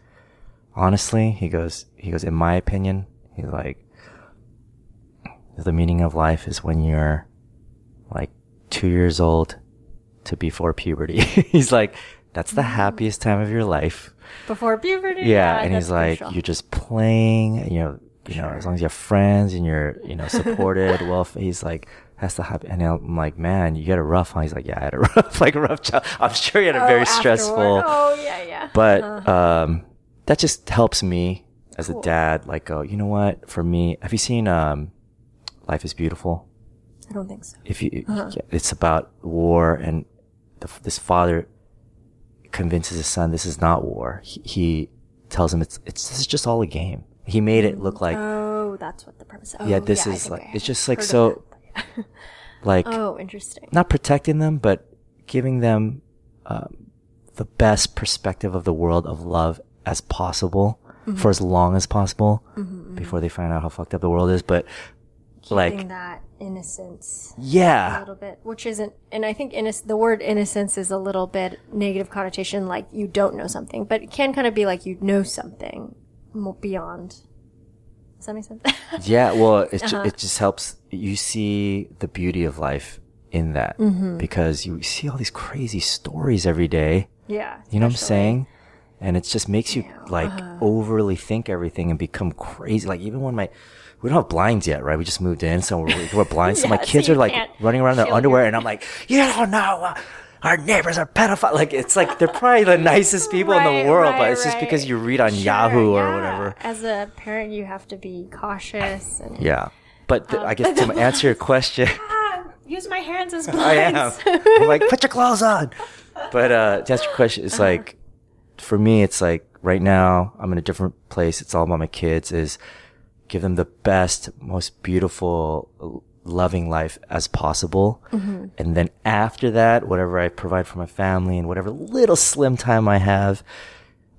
honestly, he goes, he goes, in my opinion, he's like, the meaning of life is when you're like two years old to before puberty. he's like, that's the happiest time of your life. before puberty Yeah. and he's like, crucial. you're just playing, you know, you know, as long as you have friends and you're, you know, supported, well, he's like, that's the happen. And I'm like, man, you get a rough, huh? He's like, yeah, I had a rough, like a rough job. I'm sure you had a Oh, very afterward. stressful, Oh yeah, yeah. but, Uh-huh. um, that just helps me as Cool. a dad, like, go, you know what? For me, have you seen, um, Life is Beautiful? I don't think so. if you, Uh-huh. yeah, it's about war and the, this father convinces his son this is not war. He, he tells him it's it's this is just all a game. He made it look like Oh, that's what the premise. Oh, yeah, this I is like it's just like so that. like Oh, interesting. not protecting them, but giving them um, the best perspective of the world of love as possible Mm-hmm. for as long as possible before they find out how fucked up the world is. But like that innocence Yeah. a little bit, which isn't, and I think innoc- the word innocence is a little bit negative connotation, like you don't know something, but it can kind of be like you know something beyond. Does that make sense? Yeah, well, it Uh-huh. ju- it just helps you see the beauty of life in that Mm-hmm. because you see all these crazy stories every day. yeah. You know what I'm saying? And it just makes you Yeah, like uh-huh. overly think everything and become crazy. Like even when my we don't have blinds yet, right? We just moved in, so we're, we're blind. So my Yeah, so kids are like running around in their underwear, and I'm like, you don't know. uh, Our neighbors are pedophile. Like it's like they're probably the nicest people in the world, but right, it's just because you read on Sure, Yahoo or yeah. whatever. As a parent, you have to be cautious and Yeah, but th- Um, I guess to answer your question. Ah, use my hands as blinds. I am. I'm like, put your clothes on. But uh, to answer your question, it's Uh-huh. like, for me, it's like right now I'm in a different place. It's all about my kids. Is give them the best, most beautiful, loving life as possible, Mm-hmm. and then after that, whatever I provide for my family and whatever little slim time I have.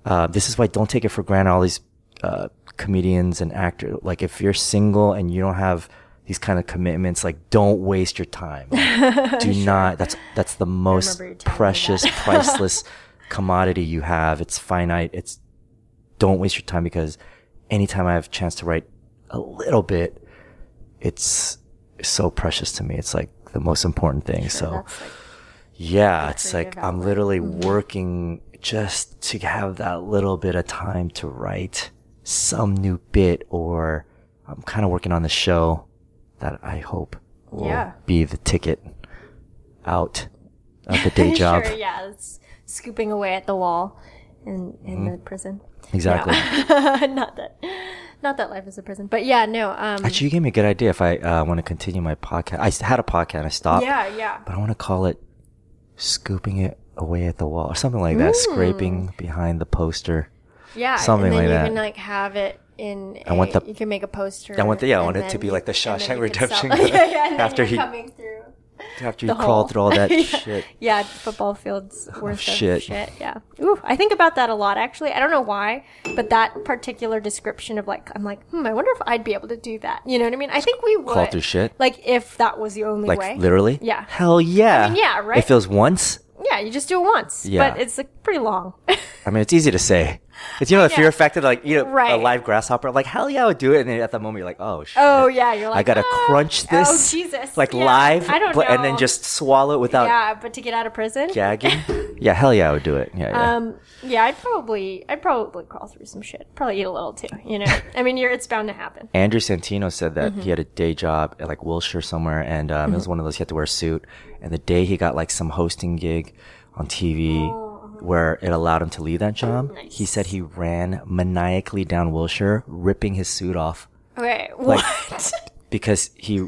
Uh, this is why don't take it for granted. All these uh, comedians and actors, like if you're single and you don't have these kind of commitments, like don't waste your time. Do not. That's that's the most remember you telling me precious, priceless commodity you have. It's finite. It's don't waste your time because anytime I have a chance to write a little bit, it's so precious to me. It's like the most important thing. so like, yeah, it's like I'm literally Mm-hmm. working just to have that little bit of time to write some new bit or I'm kind of working on the show that I hope will Yeah. be the ticket out of the day job. Sure, yeah, it's scooping away at the wall in in Mm-hmm. the prison. Exactly. not that, not that life is a prison, but yeah, no. Um, Actually, you gave me a good idea if I uh, want to continue my podcast. I had a podcast and I stopped. yeah, yeah. But I want to call it scooping it away at the wall or something like that. Scraping behind the poster. Yeah, Something like you that. can like have it in. I want the- you can make a poster. I want the- yeah, I want it to be like the Shawshank you Redemption yeah, yeah, after he- coming through. After you The crawl through all that Yeah. shit. Yeah, football fields worth of shit. shit. Yeah. Ooh, I think about that a lot actually. I don't know why, but that particular description of like, I'm like, hmm, I wonder if I'd be able to do that. You know what I mean? I think we would. Crawl through shit? Like if that was the only Like way. literally? Yeah. Hell yeah. I mean, yeah, right? It feels once, Yeah, you just do it once. Yeah. But it's like pretty long. I mean, it's easy to say. It's you know the fear factor, like you know, a Right. live grasshopper. Like hell yeah, I would do it, and then at that moment you're like, oh shit. oh yeah, you're like I gotta "Ah, crunch Oh this. Jesus. Like Yeah, live, I don't but- know. and then just swallow it without yeah, but to get out of prison. gagging. yeah, hell yeah, I would do it. Yeah, yeah. Um, yeah, I'd probably, I'd probably crawl through some shit. Probably eat a little too. You know, I mean, you're, it's bound to happen. Andrew Santino said that Mm-hmm. he had a day job at like Wilshire somewhere, and um, it was one of those he had to wear a suit. And the day he got like some hosting gig on TV where it allowed him to leave that job, Oh, Nice. he said he ran maniacally down Wilshire, ripping his suit off Okay, what? because he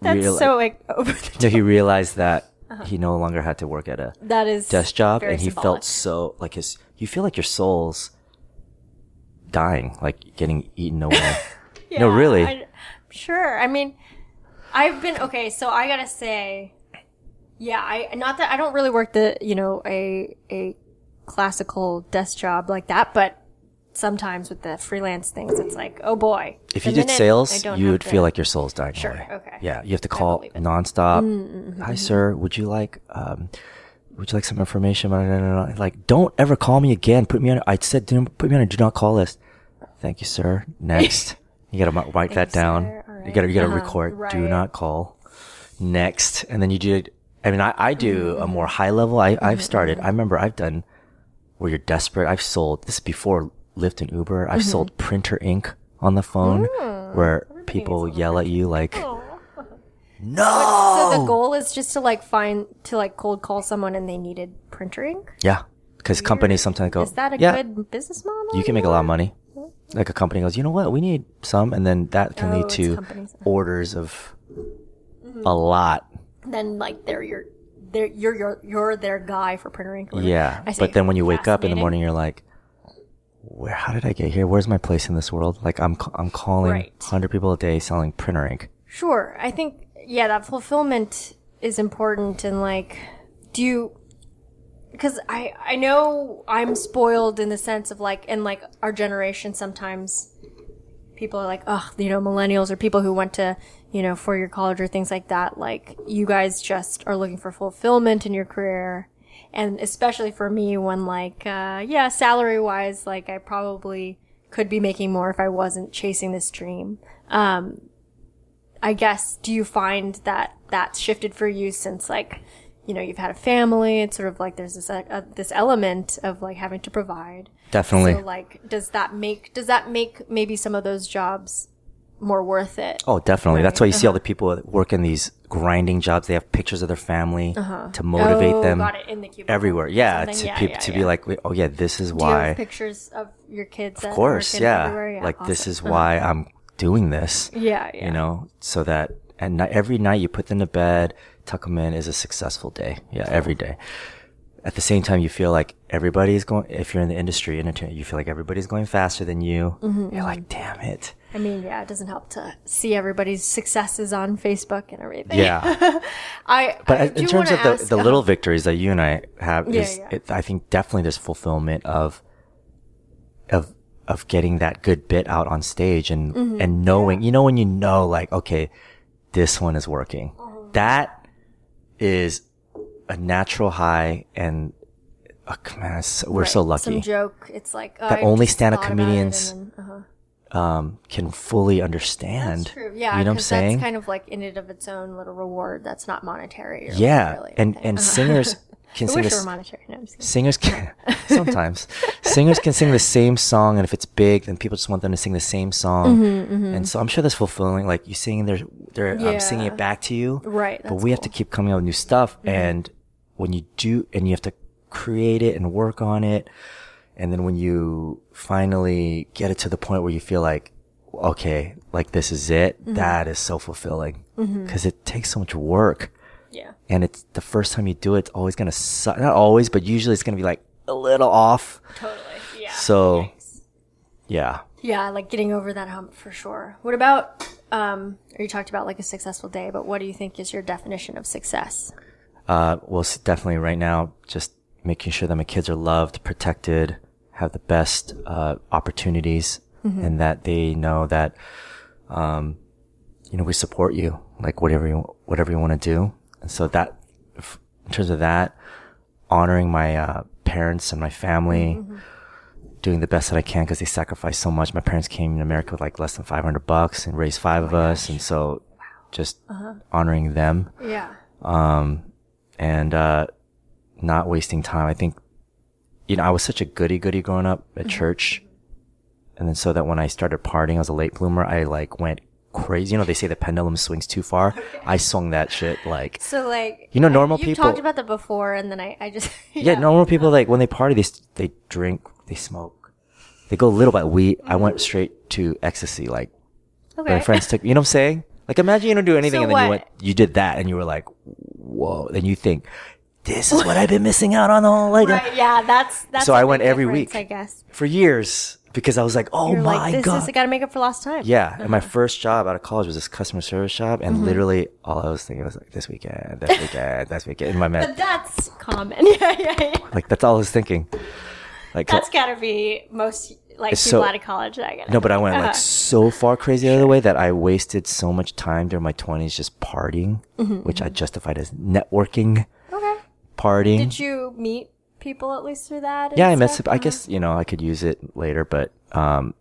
That's reali- so like over the top. no, he realized that uh-huh. he no longer had to work at a That is desk job, and he symbolic. felt so like his. You feel like your soul's dying, like getting eaten away. no, really. I, sure. I mean, I've been okay. So I gotta say, yeah. I not that I don't really work the you know a a classical desk job like that, but sometimes with the freelance things, it's like, oh boy. If The you did minute I sales, don't you have would to- feel like your soul's dying Sure, away. okay. Yeah, you have to call believe it. nonstop. Mm, Hi, sir. Would you like um, would you like some information? Blah, blah, blah, blah. Like, don't ever call me again. Put me on. I said, do put me on a do not call list. Thank you, sir. Next, you gotta write that you, down. sir. All You gotta you gotta right. Uh-huh, record. Do right. not call. Next, and then you do. I mean, I, I do Mm-hmm. a more high level. I I've started. I remember I've done where you're desperate. I've sold this is before Lyft and Uber. I've Mm-hmm. sold printer ink on the phone Hmm. where people yell at you like, no. So the goal is just to like find to like cold call someone and they needed printer ink. Yeah. Because companies sometimes go, Is that a yeah, good business model? you can make a lot of money. Like a company goes, you know what? We need some. And then that can Oh, lead to companies. orders of a lot. Then like they're your they're you're your you're their guy for printer ink. or whatever. Yeah. But then when you wake up in the morning, you're like, where, how did I get here? Where's my place in this world? Like I'm, I'm calling Right. 100 people a day selling printer ink. Sure. I think, yeah, that fulfillment is important. And like, do you, because I, I know I'm spoiled in the sense of like, in like our generation, sometimes people are like, oh, you know, millennials or people who went to, you know, for your college or things like that. Like, you guys just are looking for fulfillment in your career. And especially for me, when like, uh, yeah, salary wise, like I probably could be making more if I wasn't chasing this dream. Um, I guess, do you find that that's shifted for you since like, you know, you've had a family? It's sort of like there's this uh, uh, this element of like having to provide. Definitely. So like, does that make does that make maybe some of those jobs more worth it? Oh, definitely. That's why you see Uh-huh. all the people that work in these grinding jobs. They have pictures of their family to motivate Oh, them got it, in the cubicle everywhere. Yeah, to Yeah, peop yeah, to yeah. be like, oh yeah, this is why. have pictures of your kids? of course, yeah. Like this is why I'm doing this. Yeah, yeah. You know, so that and ni- every night you put them to bed, tuck them in is a successful day. Yeah, every day. At the same time, you feel like everybody's going. If you're in the industry, entertainment, you feel like everybody's going faster than you. Mm-hmm, You're like, damn it. I mean, yeah, it doesn't help to see everybody's successes on Facebook and everything. Yeah. I. But I in terms of the, ask, the uh, little victories that you and I have, Yeah, is yeah. It, I think definitely there's fulfillment of of of getting that good bit out on stage and Mm-hmm. and knowing, you know, when you know, like, okay, this one is working. Mm-hmm. That is a natural high, and oh, man, so- we're so lucky. Some joke. It's like oh, That I only about it comedians then, uh-huh. Um, can fully understand. That's true. Yeah, you know what I'm saying? That's kind of like in and of its own little reward. That's not monetary. Or yeah, really and and Uh-huh. singers can I sing this. monetary. No, I'm just kidding. Singers can sometimes singers can sing the same song, and if it's big, then people just want them to sing the same song. Mm-hmm, And so I'm sure that's fulfilling. Like you singing, they're they're um, singing it back to you. Right, But we have to. Mm-hmm. keep coming up with new stuff, and when you do, and you have to create it and work on it, and then when you finally get it to the point where you feel like, okay, like this is it, Mm-hmm. that is so fulfilling because it takes so much work Yeah. and it's the first time you do it, it's always gonna suck. Not always, but usually it's gonna be like a little off. Totally. Yeah. So, yeah. Yeah, like getting over that hump for sure. What about? Um, or you talked about like a successful day, but what do you think is your definition of success? Uh, well, definitely right now, just making sure that my kids are loved, protected, have the best, uh, opportunities and that they know that, um, you know, we support you, like whatever you, whatever you want to do. And so that, in terms of that, honoring my, uh, parents and my family, doing the best that I can because they sacrificed so much. My parents came to America with like less than 500 bucks and raised five of us. And so just honoring them Yeah. Um and uh, not wasting time. I think, you know, I was such a goody goody growing up at mm-hmm. church, and then so that when I started partying, I was a late bloomer. I like went crazy. You know, they say the pendulum swings too far. I swung that shit like. So like, You know, normal you people- talked about that before, and then I, I just Yeah, normal people like when they party, they they drink, they smoke, they go a little bit. We I went mm-hmm. straight to ecstasy. Like Okay. my friends took. You know what I'm saying? Like imagine you don't do anything So and then you what? went, you did that, and you were like, whoa. Then you think, this is what I've been missing out on all like. Right. Yeah. That's that's. So I went every week. I guess. for years because I was like, oh You're my like, this god. is I got to make up for lost time. yeah, and my first job out of college was this customer service job, Mm-hmm. and literally all I was thinking was like, this weekend, this weekend, this weekend in my But mind. that's common. Yeah, yeah, yeah. Like that's all I was thinking. Like That's gotta be most like It's people out of college. That I get. no, but I went Uh-huh. like so far crazy the other way that I wasted so much time during my twenties just partying, Mm-hmm, which I justified as networking, Partying. Did you meet people at least through that? yeah, I met. some- I guess you know I could use it later, but um,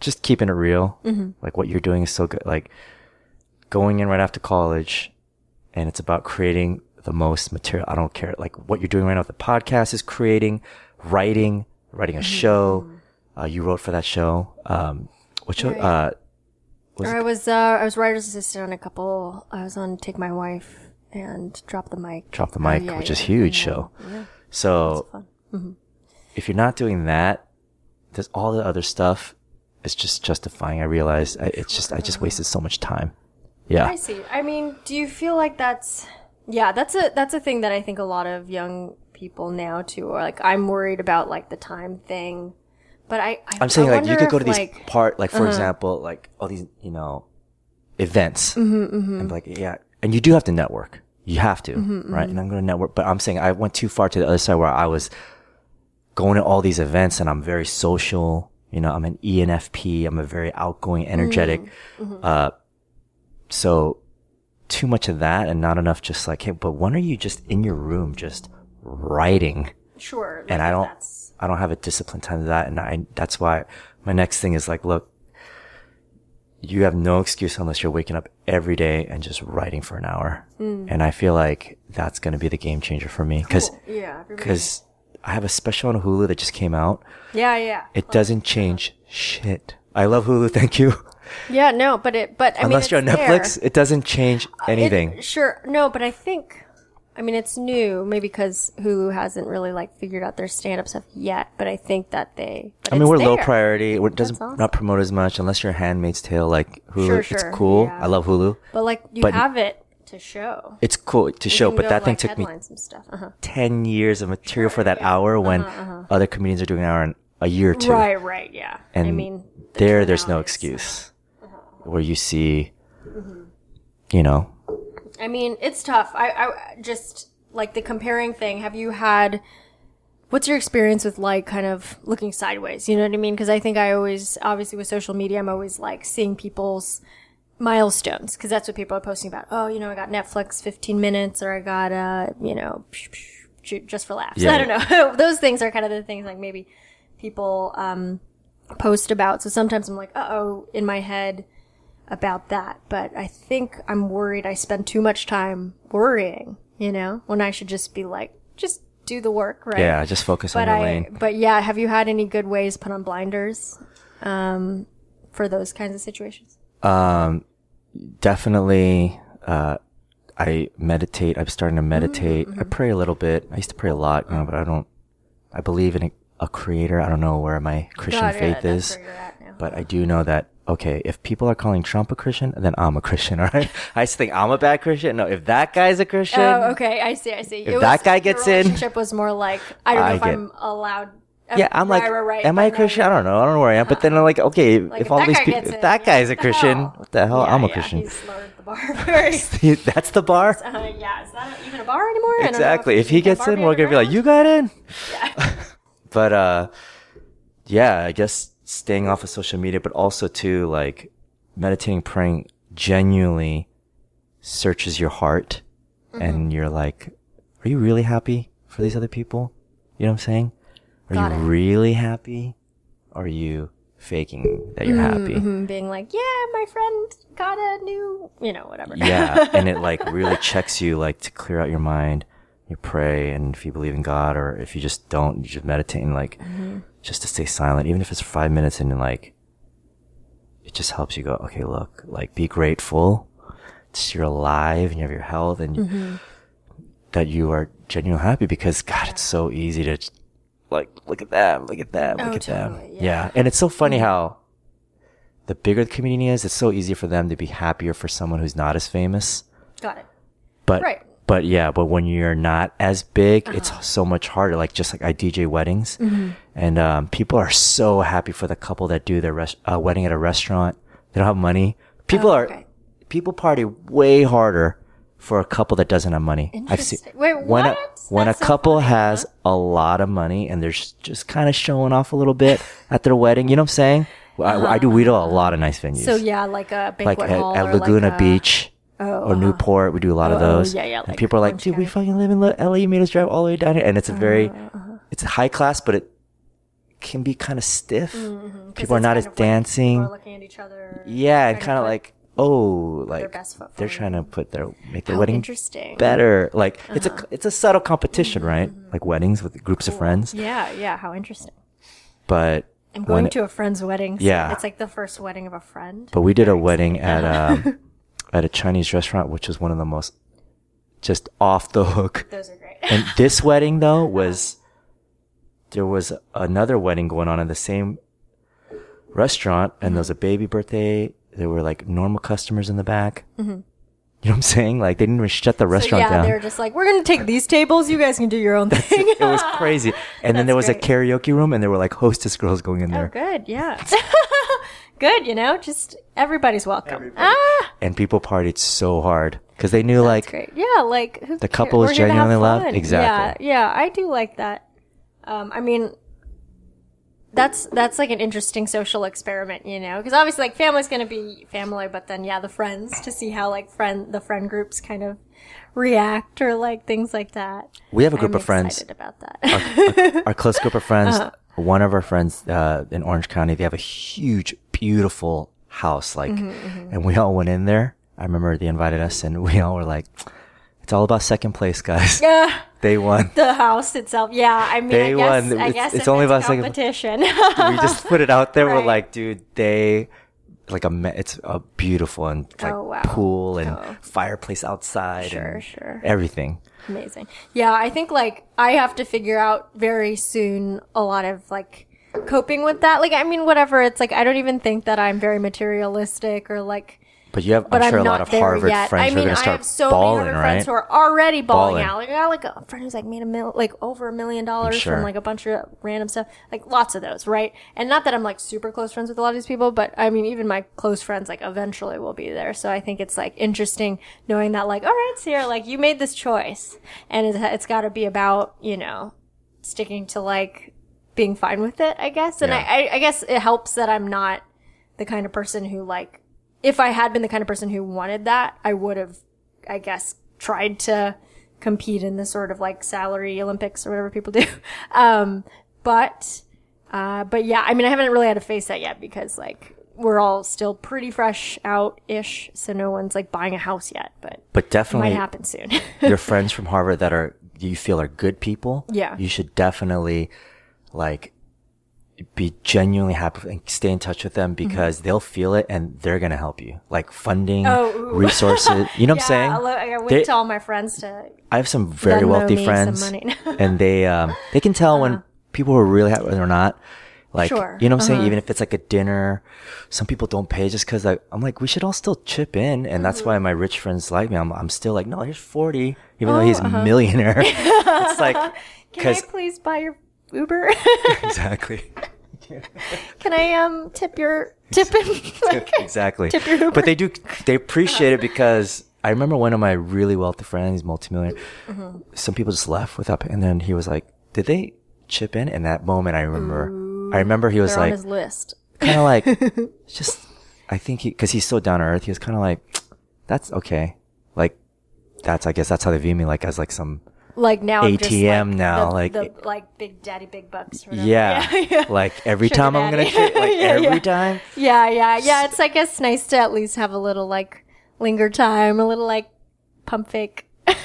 just keeping it real. Mm-hmm. Like what you're doing is so good. Like going in right after college, and it's about creating the most material. I don't care. Like what you're doing right now. With the podcast is creating, writing, writing a Mm-hmm. show. Uh, you wrote for that show. Um, What show? Right. Uh, was I was uh, I was writer's assistant on a couple. I was on Take My Wife and Drop the Mic. Drop the Oh, Mic, yeah, which yeah, is huge yeah, show. So fun. if you're not doing that, there's all the other stuff. It's just justifying. I realized I, it's just I just wasted so much time. Yeah. I see. I mean, do you feel like that's yeah, that's a that's a thing that I think a lot of young people now too are like I'm worried about like the time thing. But I, I I'm saying I like you could go to these like, uh-huh. part like for example like all these you know events Mm-hmm, and like yeah and you do have to network. You have to Mm-hmm, right? and I'm going to network but I'm saying I went too far to the other side where I was going to all these events and I'm very social. You know I'm an ENFP I'm a very outgoing energetic Mm-hmm, uh so too much of that and not enough just like hey but when are you just in your room just writing? Sure. and like, I don't I don't have a disciplined time to that. And I that's why my next thing is like look you have no excuse unless you're waking up every day and just writing for an hour. Mm. And I feel like that's going to be the game changer for me cuz Cool. yeah, cuz I have a special on Hulu that just came out. Yeah, yeah, it doesn't change shit. I love Hulu thank you. Yeah. No, but it, but I unless mean, you're on Netflix there. it doesn't change uh, anything It- sure, no, but I think, I mean, it's new, maybe because Hulu hasn't really like figured out their stand-up stuff yet. But I think that they. I mean, we're low priority. It doesn't awesome. not promote as much unless you're Handmaid's Tale. Like Hulu, Sure, it's cool. yeah. I love Hulu. But like, you But- have it to show. It's cool to show, You can but that thing took me some stuff. Uh-huh. 10 years of material for that hour when uh-huh, uh-huh. other comedians are doing an hour in a year or two. Right, right, yeah. And I mean, the there, there's no excuse uh-huh. where you see, mm-hmm. you know, I mean, it's tough. I, I just like the comparing thing. Have you had? What's your experience with like kind of looking sideways? You know what I mean? Because I think I always, obviously, with social media, I'm always like seeing people's milestones because that's what people are posting about. Oh, you know, I got Netflix 15 minutes, or I got uh, you know, just for laughs. Yeah. I don't know. Those things are kind of the things like maybe people um post about. So sometimes I'm like, uh oh, in my head about that. But I think I'm worried I spend too much time worrying, you know, when I should just be like, just do the work, right? yeah, just focus on But your I, lane. but yeah, have you had any good ways put on blinders, um, for those kinds of situations? Um, definitely, uh, I meditate. I'm starting to meditate. Mm-hmm. I pray a little bit. I used to pray a lot, you know, but I don't, I believe in a, a creator. I don't know where my Christian God, yeah, faith that's is. Where you're at now. But I do know that okay, if people are calling Trump a Christian, then I'm a Christian. All right, I just think I'm a bad Christian. No, if that guy's a Christian, Oh, okay. I see. I see. If that guy gets in- relationship was more like I don't know I if get- I'm allowed. yeah, I'm like, right, am I a Christian? I don't know. I don't know where I am. But then I'm like, okay, Like, if, all these people, if that guy's a Christian, hell? what the hell? Yeah, I'm a yeah, Christian. He's lowered the bar. very- That's the bar. Uh, yeah, is that even a bar anymore? I don't know Exactly. If he gets in, we're gonna be like, you got in. Yeah. But uh, yeah, I guess staying off of social media, but also too like meditating, praying genuinely searches your heart, Mm-hmm. and you're like, are you really happy for these other people? You know what I'm saying? Are Got you it. really happy? Are you faking that you're happy? Mhm, being like, yeah, my friend got a new, you know, whatever. yeah and it like really checks you like to clear out your mind you pray and if you believe in god or if you just don't you just meditate and like just to stay silent even if it's five minutes and like it just helps you go okay look like be grateful just you're alive and you have your health and you- that you are genuinely happy because god it's so easy to like look at them look at them Oh, look at them yeah. yeah. and it's so funny mm-hmm. how the bigger the community is it's so easier for them to be happier for someone who's not as famous Got it. but Right. But yeah, but when you're not as big, Uh-huh. it's so much harder. Like just like I DJ weddings, Mm-hmm. and um, people are so happy for the couple that do their res- uh, wedding at a restaurant. They don't have money. People Oh, are people party way harder for a couple that doesn't have money. I've seen. Wait, when a, what? when That's a so couple funny, has a lot of money and they're just, just kind of showing off a little bit at their wedding. You know what I'm saying? Well, I, I do we do a lot of nice venues. Uh-huh. So yeah, like a like banquet at, hall at or Laguna like a, Beach Oh, or Newport. We do a lot of Oh, those. yeah, yeah, And people are like, dude, we fucking live in LA. You made us drive all the way down here. And it's a very, Uh-huh, it's high class, but it can be kind of stiff. Mm-hmm. People are not as like dancing. people are looking at each other. yeah, and kind of like, oh, like they're trying to put their, make their How wedding interesting. better. Like it's Uh-huh. a, it's a subtle competition, Mm-hmm, right? Like weddings with groups of friends. Yeah, yeah. How interesting. But I'm going to a friend's wedding. So Yeah. It's like the first wedding of a friend. But we did a wedding at um, at a Chinese restaurant, which was one of the most just off the hook. Those are great. And this wedding though was there was another wedding going on in the same restaurant, and there was a baby birthday. There were like normal customers in the back. You know what I'm saying? Like they didn't even shut the Mm-hmm. So restaurant yeah, down. they were just like, we're gonna take these tables. You guys can do your own thing. it was crazy. And then there was That's a karaoke room, and there were like hostess girls going in there. oh, there. good. Yeah. Good. You know, just everybody's welcome. Ah, and people partied so hard because they knew like great. Yeah, like who The cares? couple is We're here genuinely loved? Exactly. Yeah, yeah, I do like that. Um, I mean, that's that's like an interesting social experiment, you know, because obviously like family's gonna be family, but then yeah, the friends to see how like friend the friend groups kind of react or like things like that. we have a group I'm of friends, excited about that. our close group of friends. Uh-huh. One of our friends uh, in Orange County, they have a huge, beautiful house, like, Mm-hmm, and we all went in there. I remember they invited us, and we all were like, "It's all about second place, guys. Yeah. they won." the house itself, yeah. I mean, They I guess, won. I It's- guess it's only it's about second- competition. we just put it out there. We're like, dude, they like a it's a beautiful and like Oh, wow. pool and Oh. fireplace outside Sure, sure. everything. Amazing. Yeah, I think like I have to figure out very soon a lot of like coping with that. Like, I mean, whatever. It's like I don't even think that I'm very materialistic or like. But you have, But I'm I'm, a not lot of Harvard yet. friends I who are mean, going to I have so balling, many Harvard right? friends who are already balling, Balling. out. Like, I got like a friend who's like made a mil, like over a million dollars sure. from like a bunch of random stuff. Like lots of those, right? And not that I'm like super close friends with a lot of these people, but I mean, even my close friends like eventually will be there. So I think it's like interesting knowing that like, all right, Sierra, like you made this choice, and it's, it's got to be about you know sticking to like being fine with it, I guess. And Yeah. I, I, guess it helps that I'm not the kind of person who like, if I had been the kind of person who wanted that, I would have, I guess, tried to compete in the sort of like salary Olympics or whatever people do. Um, but, uh, but yeah, I mean, I haven't really had to face that yet because like, we're all still pretty fresh out ish. So no one's like buying a house yet, but But it definitely, might happen soon. your friends from Harvard that are you feel are good people. Yeah. you should definitely like be genuinely happy and stay in touch with them because they'll feel it and they're gonna help you. Like funding, Mm-hmm. Oh, resources. You know what I'm saying? I, lo- I wait They- to all my friends to I have some very wealthy friends. Uh-huh. and they um they can tell when people are really happy or not. Like Sure. you know what I'm saying? Uh-huh. Even if it's like a dinner, some people don't pay just because like, I'm like we should all still chip in, and that's Mm-hmm. why my rich friends like me. I'm I'm still like no, here's forty, even though he's Oh, a uh-huh. millionaire. it's like Can I please buy your Uber? exactly. Can I um tip your tip him? Like, exactly. Tip your Uber. But they do, they appreciate it because I remember one of my really wealthy friends, multimillionaire. Mm-hmm. Some people just left without, pay- and then he was like, "Did they chip in?" In that moment, I remember, I remember he was like, his list. kind of like, just, I think he, because he's so down to earth, he was kind of like, "That's okay." Like, that's I guess that's how they view me, like as like some Like now, I'm just, ATM like, now, the, like- the, like big daddy, big bucks. Whatever. yeah, yeah, like every Sugar time I'm gonna daddy. like Yeah, every yeah. time. yeah, yeah, yeah. It's I guess nice to at least have a little like linger time, a little like pump fake.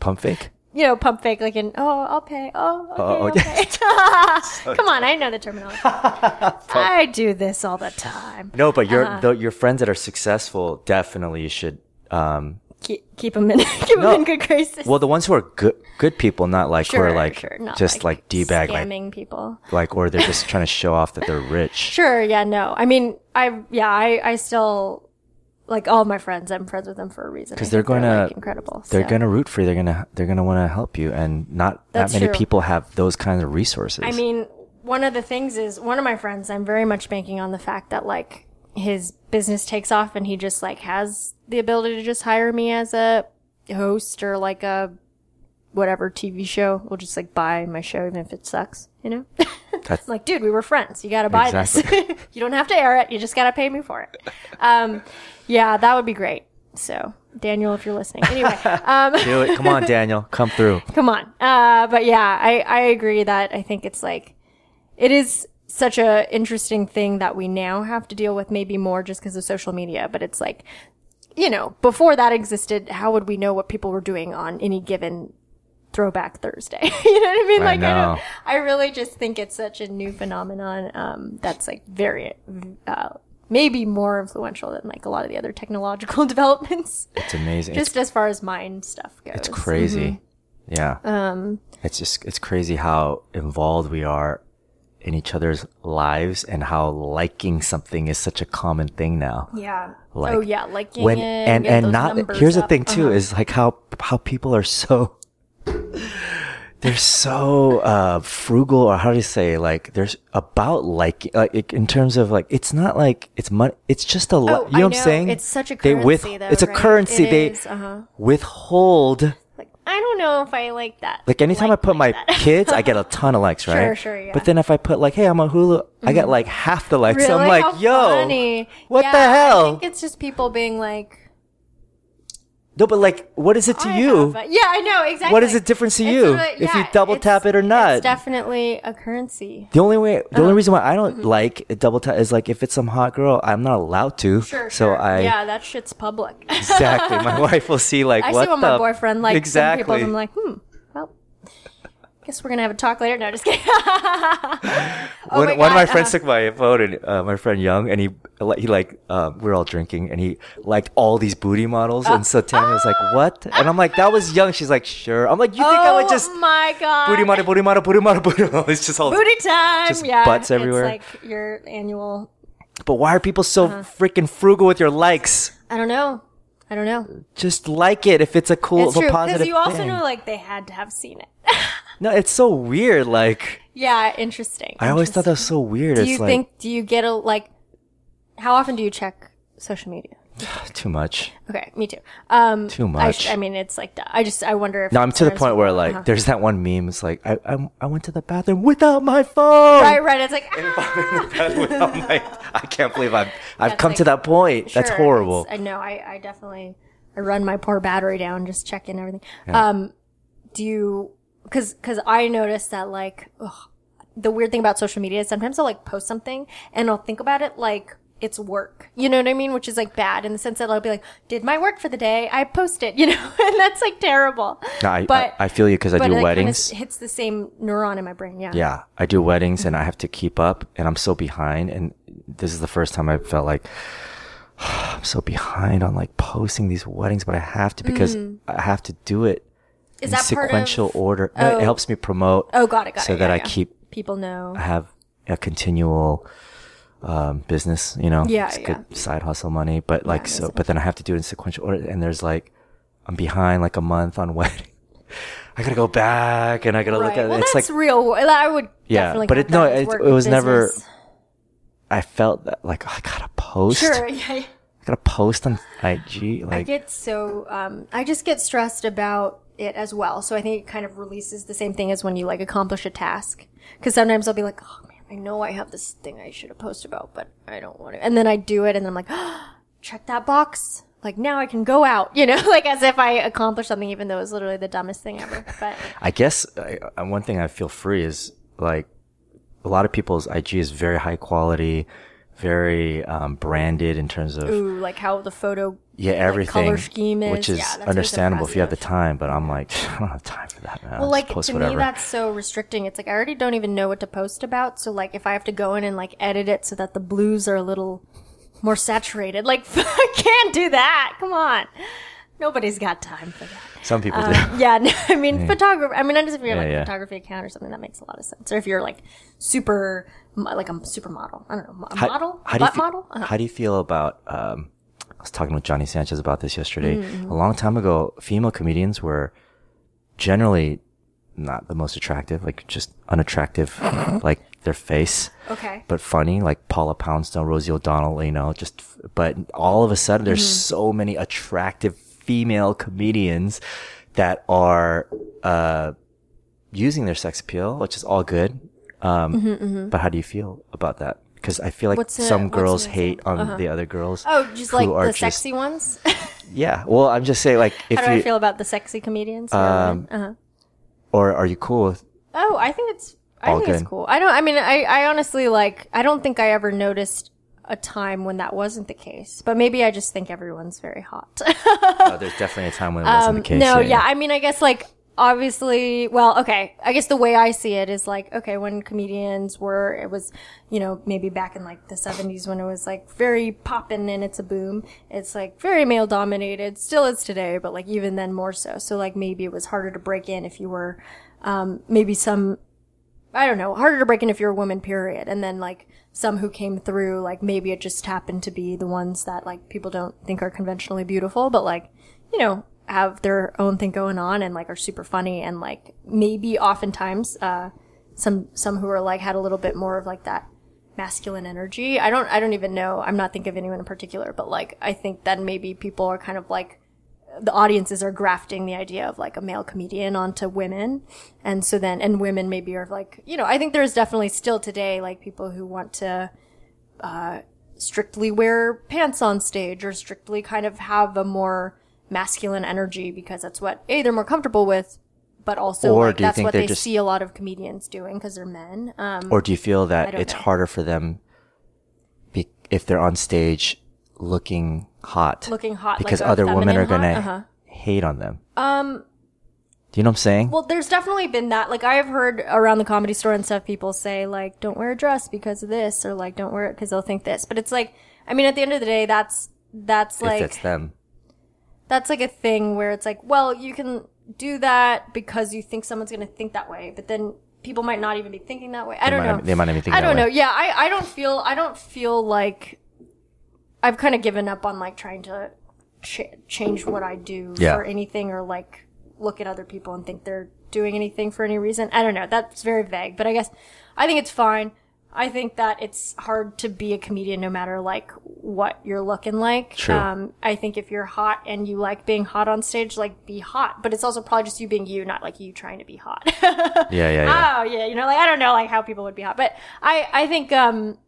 Pump fake. You know, pump fake, like in, oh, I'll pay. Oh, okay, Oh, oh, okay. Come on, I know the terminology. I do this all the time. No, but your Uh-huh. the, your friends that are successful definitely should. Um, Keep, keep them in, keep No. in good graces. well, the ones who are good good people, not like who are like not just like, d bag, like people. like or they're just trying to show off that they're rich. Sure, yeah, no. I mean, I yeah, I I still like all my friends. I'm friends with them for a reason. Because they're gonna- like, incredible. They're so. gonna root for you. They're gonna they're gonna want to help you, and not That's that many true. people have those kinds of resources. I mean, one of the things is one of my friends. I'm very much banking on the fact that like his business takes off, and he just like has the ability to just hire me as a host or like a whatever TV show. We'll just like buy my show even if it sucks, you know. That's- like, dude, we were friends. You got to buy this. You don't have to air it. You just got to pay me for it. Um, yeah, that would be great. So, Daniel, if you're listening, anyway, um, do it. Come on, Daniel, come through. come on. Uh, but yeah, I, I agree that I think it's like, it is such a interesting thing that we now have to deal with maybe more just because of social media, but it's like, you know, before that existed, how would we know what people were doing on any given Throwback Thursday. you know what I mean? I Like I know. don't. I really just think it's such a new phenomenon. Um, that's like very, uh, maybe more influential than like a lot of the other technological developments. It's amazing. just as far as mind stuff goes. It's crazy. Yeah. Um, It's just it's crazy how involved we are in each other's lives and how liking something is such a common thing now. yeah. Like, oh yeah, liking When it, and and not here's the thing too Uh-huh. is like how how people are so they're so uh frugal or how do you say like there's about like like in terms of like it's not like it's money it's just a lot Oh, you know I what I'm saying It's such a they currency, with though, it's a right? currency It they is, uh-huh. withhold I don't know if I like that. Like anytime Like- I put like my kids, I get a ton of likes, right? Sure, sure, yeah. But then if I put like, hey, I'm a Hulu, I get mm-hmm. like half the likes. Really? So I'm like, How yo, funny. what Yeah, the hell? I think it's just people being like, no, but like, what is it to I you? have yeah, I know exactly. What is the difference to It's you a- if you double tap it or not? It's definitely a currency. The only way, the Uh-huh. only reason why I don't like a double tap is like if it's some hot girl, I'm not allowed to. Sure, so sure. I yeah, that shit's public. exactly. My wife will see like I what see what the my boyfriend likes. exactly. Some people, I'm like, hmm, guess we're gonna have a talk later. No, just kidding. Oh one, my one of my friends uh-huh. took my phone and uh, my friend Young and he he like um, we are all drinking and he liked all these booty models and so Tammy was like what and I'm like that was Young she's like sure I'm like you think I would just Oh my god, booty model booty model booty model booty model it's just all booty time. just yeah, butts everywhere. It's like your annual. but why are people so Uh-huh. freaking frugal with your likes I don't know. I don't know. just like it if it's a cool It's if a true positive because you also thing. know like they had to have seen it. No it's so weird like yeah, interesting. I always thought that was so weird Do it's you like think? Do you get a like? How often do you check social media? too much Okay, me too. Um, Too I, much. sh- I mean, it's like I just I wonder if no I'm to the point where like uh-huh. there's that one meme it's like I I, I went to the bathroom without my phone right, right. It's like ah! Without my- I can't believe I've I've That's come to that point. That's horrible. I know. I, I definitely I run my poor battery down, just checking everything. Um, do you? Because because I noticed that like ugh, the weird thing about social media is sometimes I'll like post something and I'll think about it like it's work. You know what I mean? Which is like bad in the sense that I'll be like, did my work for the day? I posted, you know, and that's like terrible. No, I, but I, I feel you because I do it, like, weddings. hits the same neuron in my brain. Yeah. yeah, I do weddings and I have to keep up and I'm so behind. And this is the first time I felt like I'm so behind on like posting these weddings, but I have to because I have to do it Mm. Is in that part sequential of? order. No, Oh. It helps me promote Oh, got it, got so it. that yeah, I yeah. keep people know. I have a continual um, business, you know, Yeah, it's yeah. good side hustle money. But like, makes so, but then I have to do it in sequential order, and there's like, I'm behind like a month on wedding. I gotta go back, and I gotta look Right. at well, it's that's like real. I would Yeah, definitely. but it- no, it- it was never- I felt that like oh, I gotta post. Sure. Yeah. I gotta post on IG. Like I get so um, I just get stressed about it as well. So I think it kind of releases the same thing as when you like accomplish a task. Because sometimes I'll be like, oh man, I know I have this thing I should have posted about, but I don't want to. And then I do it, and then I'm like, oh, check that box. Like now I can go out, you know, like as if I accomplished something, even though it was literally the dumbest thing ever. But I guess I, one thing I feel free is like a lot of people's IG is very high quality, very um, branded in terms of ooh, like how the photo yeah everything, color scheme is. which is Yeah, understandable if you have the time. But I'm like, I don't have time for that. Man. Well, like to whatever. me, that's so restricting. It's like I already don't even know what to post about. So like, if I have to go in and like edit it so that the blues are a little more saturated, like I can't do that. Come on, nobody's got time for that. Some people do. Um, yeah, no, I mean photography. I mean, I just if you have Yeah, like yeah. a photography account or something, that makes a lot of sense. Or if you're like super, like a supermodel. I don't know, a model, How a do butt feel, model. Uh-huh. How do you feel about? Um, I was talking with Johnny Sanchez about this yesterday. Mm-hmm. A long time ago, female comedians were generally not the most attractive, like just unattractive, like their face, Okay. but funny, like Paula Poundstone, Rosie O'Donnell, you know, just, but all of a sudden there's Mm-hmm. so many attractive female comedians that are, uh, using their sex appeal, which is all good. Um, but how do you feel about that? Because I feel like Mm-hmm, What's some girls hate on Uh-huh. the other girls. Oh, just like the just- sexy ones. Yeah. Well, I'm just saying, like, if How do you, I feel about the sexy comedians? Um, uh-huh. or are you cool with, Oh, I think it's I All think it's cool. I don't I mean I I honestly like I don't think I ever noticed a time when that wasn't the case. But maybe I just think everyone's very hot. uh, there's definitely a time when it wasn't the case. Um, no, yeah, I mean I guess like obviously, well, okay. I guess the way I see it is like, okay, when comedians were, it was, you know, maybe back in like the 70s when it was like very poppin' and it's a boom. It's like very male dominated. Still is today, but like even then more so. So like maybe it was harder to break in if you were, um, maybe some, I don't know, harder to break in if you're a woman, period. And then like some who came through, like maybe it just happened to be the ones that like people don't think are conventionally beautiful, but like, you know, have their own thing going on and like are super funny and like maybe oftentimes uh some some who are like had a little bit more of like that masculine energy. I don't I don't even know. I'm not thinking of anyone in particular, but like I think that maybe people are kind of like the audiences are grafting the idea of like a male comedian onto women. And so then and women maybe are like, you know, I think there's definitely still today like people who want to uh strictly wear pants on stage or strictly kind of have a more masculine energy because that's what a they're more comfortable with, but also Or like, that's what they're just- see a lot of comedians doing because they're men. Um, Or do you feel that it's know. harder for them be- if they're on stage looking hot? Looking hot, Because a other women are going to Uh-huh. hate on them. Um, do you know what I'm saying? well, there's definitely been that. Like I have heard around the comedy store and stuff, people say like, "Don't wear a dress because of this," or like, "Don't wear it because they'll think this." But it's like, I mean, at the end of the day, that's that's like it's them. that's like a thing where it's like, well, you can do that because you think someone's going to think that way, but then people might not even be thinking that way. I don't might know. they might not even think I don't know. way. Yeah, I, I don't feel I don't feel like I've kind of given up on like trying to ch- change what I do Yeah. for anything or like look at other people and think they're doing anything for any reason. I don't know. That's very vague, but I guess I think it's fine. I think that it's hard to be a comedian no matter like what you're looking like. True. Um, I think if you're hot and you like being hot on stage, like be hot. But it's also probably just you being you, not like you trying to be hot. Yeah, yeah, yeah. Oh yeah, you know, like I don't know, like how people would be hot, but I, I think, um,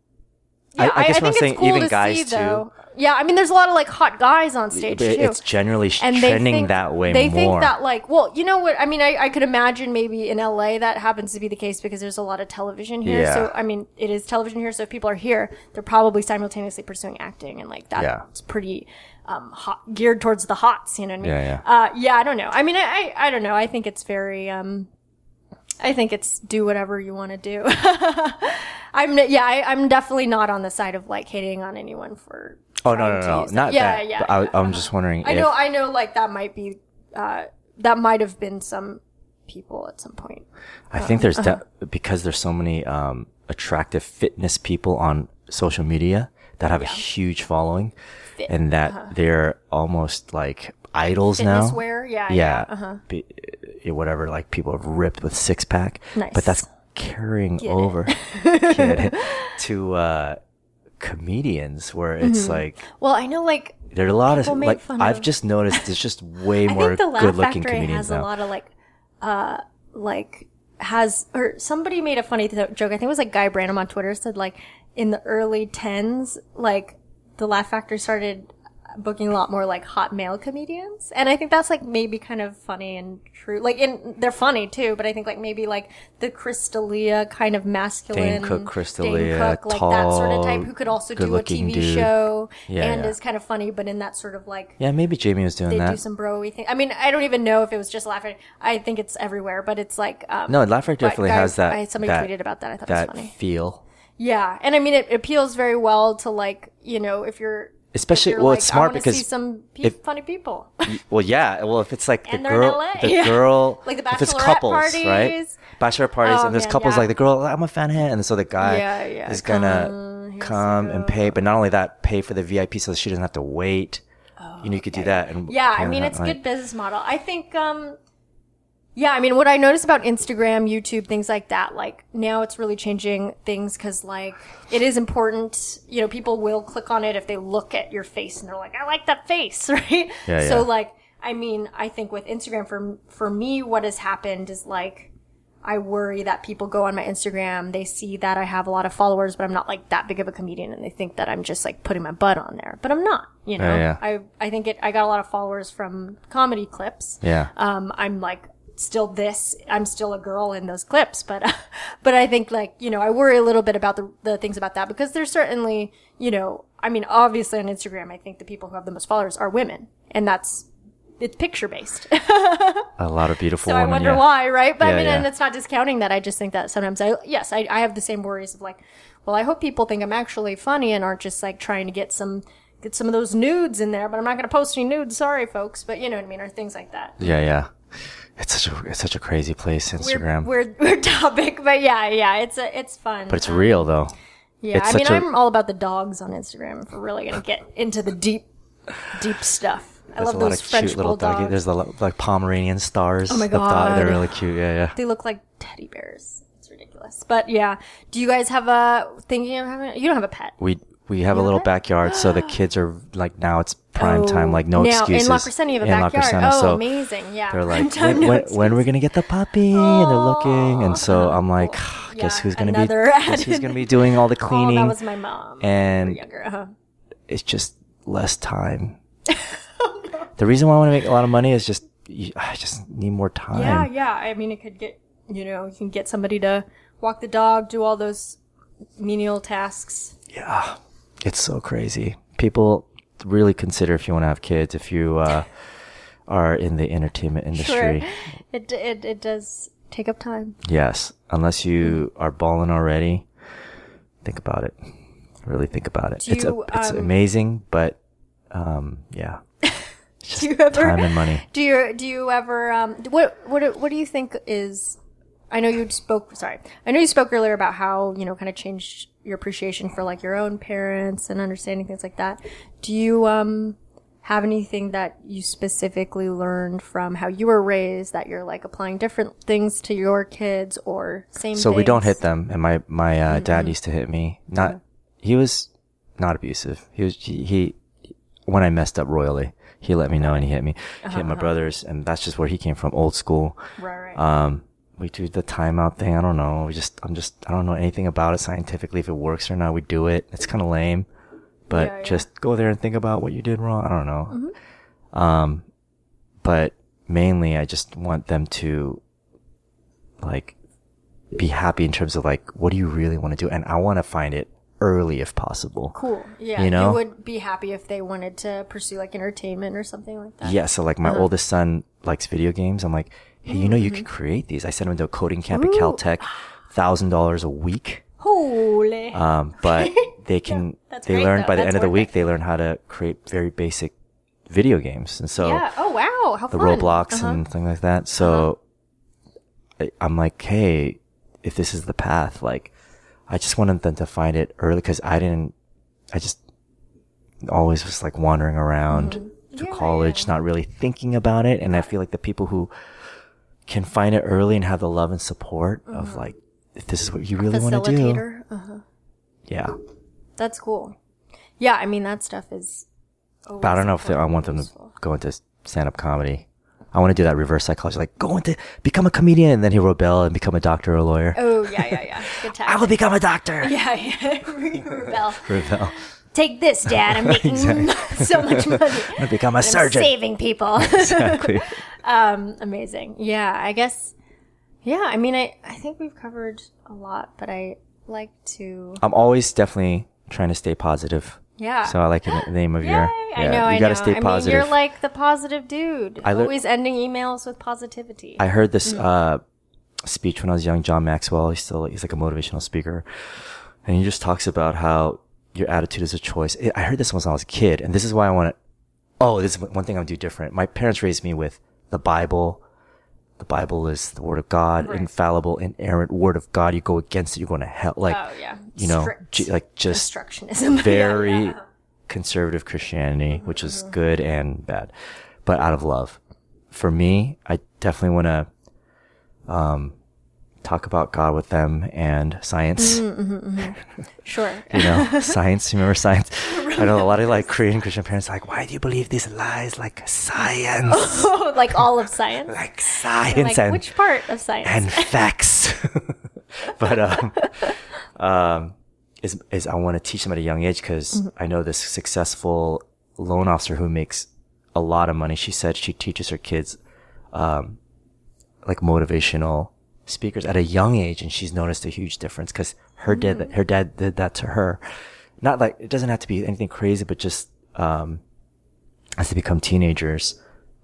yeah, I guess what I'm think saying, it's cool even to guys see, too. though. Yeah, I mean, there's a lot of like hot guys on stage But too. it's generally and trending think, that way They more. think that like, well, you know what? I mean, I, I could imagine maybe in LA that happens to be the case because there's a lot of television here. Yeah. So I mean, it is television here. So if people are here, they're probably simultaneously pursuing acting, and like that's Yeah. pretty um, hot, geared towards the hots. You know what I mean? Yeah, yeah. Uh, yeah, I don't know. I mean, I, I, I don't know. I think it's very, um, I think it's do whatever you want to do. I'm, yeah, I, I'm definitely not on the side of like hating on anyone for. oh no, trying no, no, not yeah, that. Yeah, but I, yeah. I'm just wondering. I if, know, I know, like that might be, uh, that might have been some people at some point. I think there's Uh-huh. de- because there's so many um, attractive fitness people on social media that have a huge following, and that they're almost like idols. Fitness now. wear, yeah, yeah, yeah, uh-huh. Be- whatever. Like people have ripped with six pack, Nice. but that's carrying over Get it? to uh, comedians where it's like Well, I know, like there are a lot of Mm-hmm. Like I've of- just noticed there's just way more the Laugh good-looking Factory comedians has a lot of like, uh, like has or somebody made a funny th- joke. I think it was like Guy Branum on Twitter said like in the early tens, like the Laugh Factory started booking a lot more like hot male comedians, and I think that's like maybe kind of funny and true. Like, in they're funny too, but I think like maybe like the Chris D'Elia kind of masculine Dane Cook, Chris D'Elia, Dane Cook, like that sort of type tall, who could also do a TV dude. show Yeah, and yeah. is kind of funny, but in that sort of like yeah, maybe Jamie was doing they that. do some bro-y thing. I mean, I don't even know if it was just laughing. I think it's everywhere, but it's like um, No, Laugh Factory definitely guy- has that. I, somebody that, tweeted about that. I thought that it was funny. feel. Yeah, and I mean, it appeals very well to like you know if you're Especially- well, like, it's smart because see some pe- if- funny people. Well, yeah. Well, if it's like the And they're in girl, LA. the Yeah. girl, Like the if it's couples, right? parties. Bachelor parties, Oh, and there's man, couples yeah. like the girl. I'm a fan him, and so the guy Yeah, is gonna he come, and pay. But not only that, pay for the VIP so that she doesn't have to wait. you know, you could do that. And Oh, yeah, I mean, it's a like- good business model. I think. um yeah, I mean, what I notice about Instagram, YouTube, things like that, like now it's really changing things because, like, it is important. You know, people will click on it if they look at your face and they're like, "I like that face," right? Yeah, so, yeah. like, I mean, I think with Instagram, for for me, what has happened is like, I worry that people go on my Instagram, they see that I have a lot of followers, but I'm not like that big of a comedian, and they think that I'm just like putting my butt on there, but I'm not. You know, Yeah, yeah. I I think it. I got a lot of followers from comedy clips. Yeah. Um, I'm like still this. I'm still a girl in those clips, but but I think like you know I worry a little bit about the the things about that because there's certainly you know I mean obviously on Instagram I think the people who have the most followers are women, and that's it's picture based. A lot of beautiful so I wonder yeah. why, right? But Yeah, I mean, yeah. and it's not discounting that. I just think that sometimes I, yes, I, I have the same worries of like, well, I hope people think I'm actually funny and aren't just like trying to get some, get some of those nudes in there, but I'm not going to post any nudes. Sorry, folks. But you know what I mean? Or things like that. Yeah, yeah. It's such a it's such a crazy place, Instagram. Weird, weird, weird topic, but yeah, yeah, it's a, it's fun. but it's um, real though. yeah, it's I mean, I'm all about the dogs on Instagram. If we're really gonna get into the deep, deep stuff. I love a lot those of French cute little bulldogs. doggy. There's a lot, like Pomeranian stars. Oh my The They're really cute. Yeah, yeah. They look like teddy bears. It's ridiculous. But yeah, do you guys have a thinking of having? You don't have a pet. We we have a little backyard, so the kids are like now it's prime time, Oh, like no now, excuses. In La Crescenta, you have a In backyard. Oh, so amazing! Yeah, They're like, when, no when, when are we gonna get the puppy? and they're looking, and so I'm like, guess Yeah, who's gonna be guess who's gonna be doing all the Oh, cleaning? that was my mom. and younger. Uh-huh. it's just less time. the reason why I want to make a lot of money is just I just need more time. Yeah, yeah. I mean, it could get you know, you can get somebody to walk the dog, do all those menial tasks. Yeah. It's so crazy. People really consider if you want to have kids, if you uh, are in the entertainment industry. Sure. It it it does take up time. Yes. Unless you are balling already, think about it. Really think about it. Do it's a, it's um, amazing, but um, yeah. Do you ever time and money. Do you do you ever um what what what do you think is I know you spoke sorry. I know you spoke earlier about how, you know, kind of changed your appreciation for like your own parents and understanding things like that. Do you um have anything that you specifically learned from how you were raised that you're like applying different things to your kids or same So we don't hit them, and my my uh, dad used to hit me. Not he was not abusive. He was he, he when I messed up royally, he let me know and he hit me. He hit my brothers, and that's just where he came from, old school. Right, right. Um, we do the timeout thing. I don't know. We just I'm just I don't know anything about it scientifically if it works or not. We do it. It's kind of lame, but Yeah, yeah. just go there and think about what you did wrong. I don't know. Mm-hmm. Um, but mainly I just want them to like be happy in terms of like what do you really want to do, and I want to find it early if possible. cool. Yeah. you know? would be happy if they wanted to pursue like entertainment or something like that. Yeah, so like Uh-huh. my oldest son likes video games. I'm like, hey, you know, you Mm-hmm. could create these. I sent him to a coding camp at Caltech, thousand dollars a week. Holy. Um, but they can, that's they learn by the That's end of the week, it. they learn how to create very basic video games. And so yeah. Oh wow. How the fun. Roblox Uh-huh. and things like that. So I, I'm like, hey, if this is the path, like, I just wanted them to find it early because I didn't, I just always was like wandering around through Mm-hmm. Yeah, college, not really thinking about it. And I feel like the people who can find it early and have the love and support of like, if this is what you really want to do. Uh-huh. Yeah. That's cool. Yeah, I mean that stuff is. But I don't know if they, I want them to go into stand up comedy. I want to do that reverse psychology, like go into become a comedian, and then he rebel and become a doctor or a lawyer. Oh yeah, yeah, yeah. Good I will become a doctor. Yeah, yeah. Rebel. Rebel. Take this, Dad. I'm making so much money. I'm gonna become a surgeon. saving people. Exactly. um, amazing. Yeah, I guess. Yeah, I mean, I I think we've covered a lot, but I like to. I'm always definitely trying to stay positive. Yeah. So I like the name of Yay, your. I know. you I gotta know. stay I positive. mean, you're like the positive dude. I lear- Always ending emails with positivity. I heard this Mm. uh, speech when I was young. John Maxwell. He's still he's like a motivational speaker, and he just talks about how your attitude is a choice. I- I heard this when I was a kid, and this is why I want to. Oh, this is one thing I'm gonna do different. My parents raised me with the Bible. The Bible is the word of God, Right. infallible, inerrant word of God. You go against it, you're going to hell. Like, oh yeah. you know, like just very Yeah, yeah. conservative Christianity, which is Mm-hmm. good and bad, but out of love. For me, I definitely want to um, talk about God with them and science. Mm-hmm. Sure. You know, science. You remember science? I know a lot of like Korean Christian parents are like, why do you believe these lies? Like science, Oh, like all of science. like Like, science and which part of science? and facts. but um, um, is is I want to teach them at a young age because Mm-hmm. I know this successful loan officer who makes a lot of money. She said she teaches her kids, um, like motivational speakers at a young age, and she's noticed a huge difference because her Mm-hmm. dad her dad did that to her. Not like it doesn't have to be anything crazy, but just um, as they become teenagers,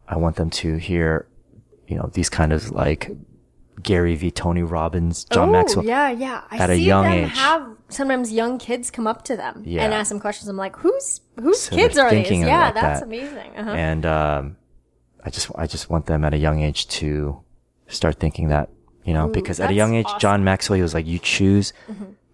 I want them to hear, you know, these kind of like Gary V, Tony Robbins, John oh, Maxwell. Yeah, yeah. I at a young them age. have sometimes young kids come up to them Yeah. and ask them questions. I'm like, whose whose So kids are these? Yeah, that's that. amazing. Uh-huh. And um, I just I just want them at a young age to start thinking that you know because at a young age awesome. Mm-hmm. John Maxwell he was like you choose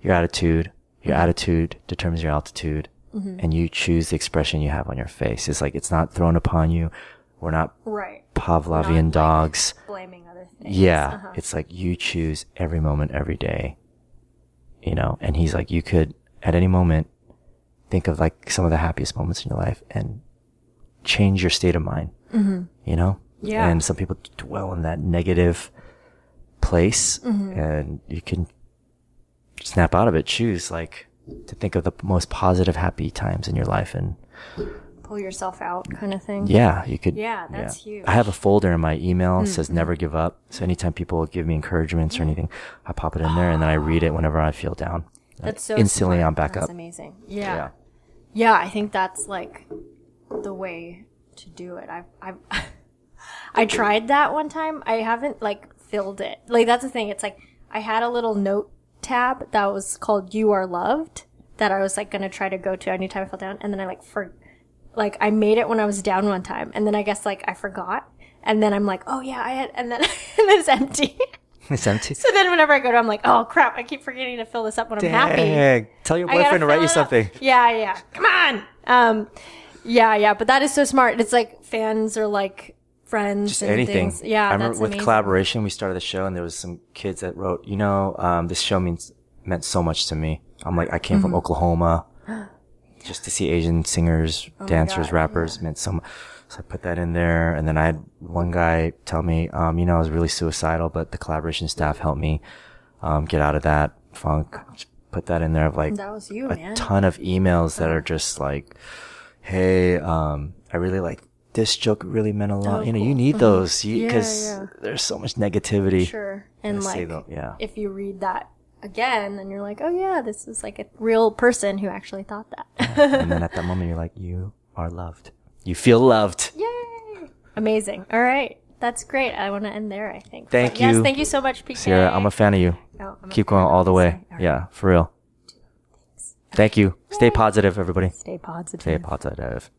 your attitude your attitude determines your altitude Mm-hmm. and you choose the expression you have on your face it's like it's not thrown upon you we're not Right. Pavlovian like- dogs Blaming other things. yeah Uh-huh. it's like you choose every moment every day you know and he's like you could at any moment think of like some of the happiest moments in your life and change your state of mind you know Yeah. and some people dwell in that negative place mm-hmm. and you can snap out of it choose like to think of the most positive happy times in your life and Pull yourself out, kind of thing. yeah, you could. Yeah, that's huge. I have a folder in my email that says mm-hmm. never give up. So anytime people give me encouragements or anything, I pop it in there and then I read it whenever I feel down. That's so instantly smart. I'm back That's up. amazing. Yeah. Yeah. yeah. I think that's like the way to do it. I've, I've, I tried that one time. I haven't like filled it. Like that's the thing. It's like I had a little note tab that was called "You Are Loved" that I was like gonna try to go to anytime I fell down, and then I like for, like I made it when I was down one time, and then I guess like I forgot, and then I'm like, oh yeah, I had, and then and it's empty. It's empty. so then whenever I go to, I'm like, oh crap, I keep forgetting to fill this up when I'm happy. Tell your boyfriend to write you something. Yeah, yeah. Come on. Um, yeah, yeah. But that is so smart. It's like fans are like friends Just and anything. things. Yeah, I remember with amazing. Kollaboration, we started the show and there was some kids that wrote, you know, um, this show means, meant so much to me. I'm like, I came Mm-hmm. from Oklahoma. Just to see Asian singers, dancers, Oh God, rappers meant so much. So I put that in there. And then I had one guy tell me, um, you know, I was really suicidal, but the Kollaboration staff helped me, um, get out of that funk. Just put that in there of like, That was you, a man. ton of emails that are just like, "Hey, um, I really like this joke. Really meant a lot. Oh, you know, cool. Mm-hmm. you need those because yeah. there's so much negativity. Sure. And like, yeah. if you read that again, then you're like, oh yeah, this is like a real person who actually thought that. and then at that moment, you're like, you are loved. You feel loved. Yay! Amazing. All right. That's great. I want to end there, I think. Thank But Yes, thank you so much, PK. Sierra, I'm a fan of you. Oh, I'm a Keep going all the way. right. Yeah, for real. Thanks. Thank you. Stay positive, everybody. Stay positive. Stay positive.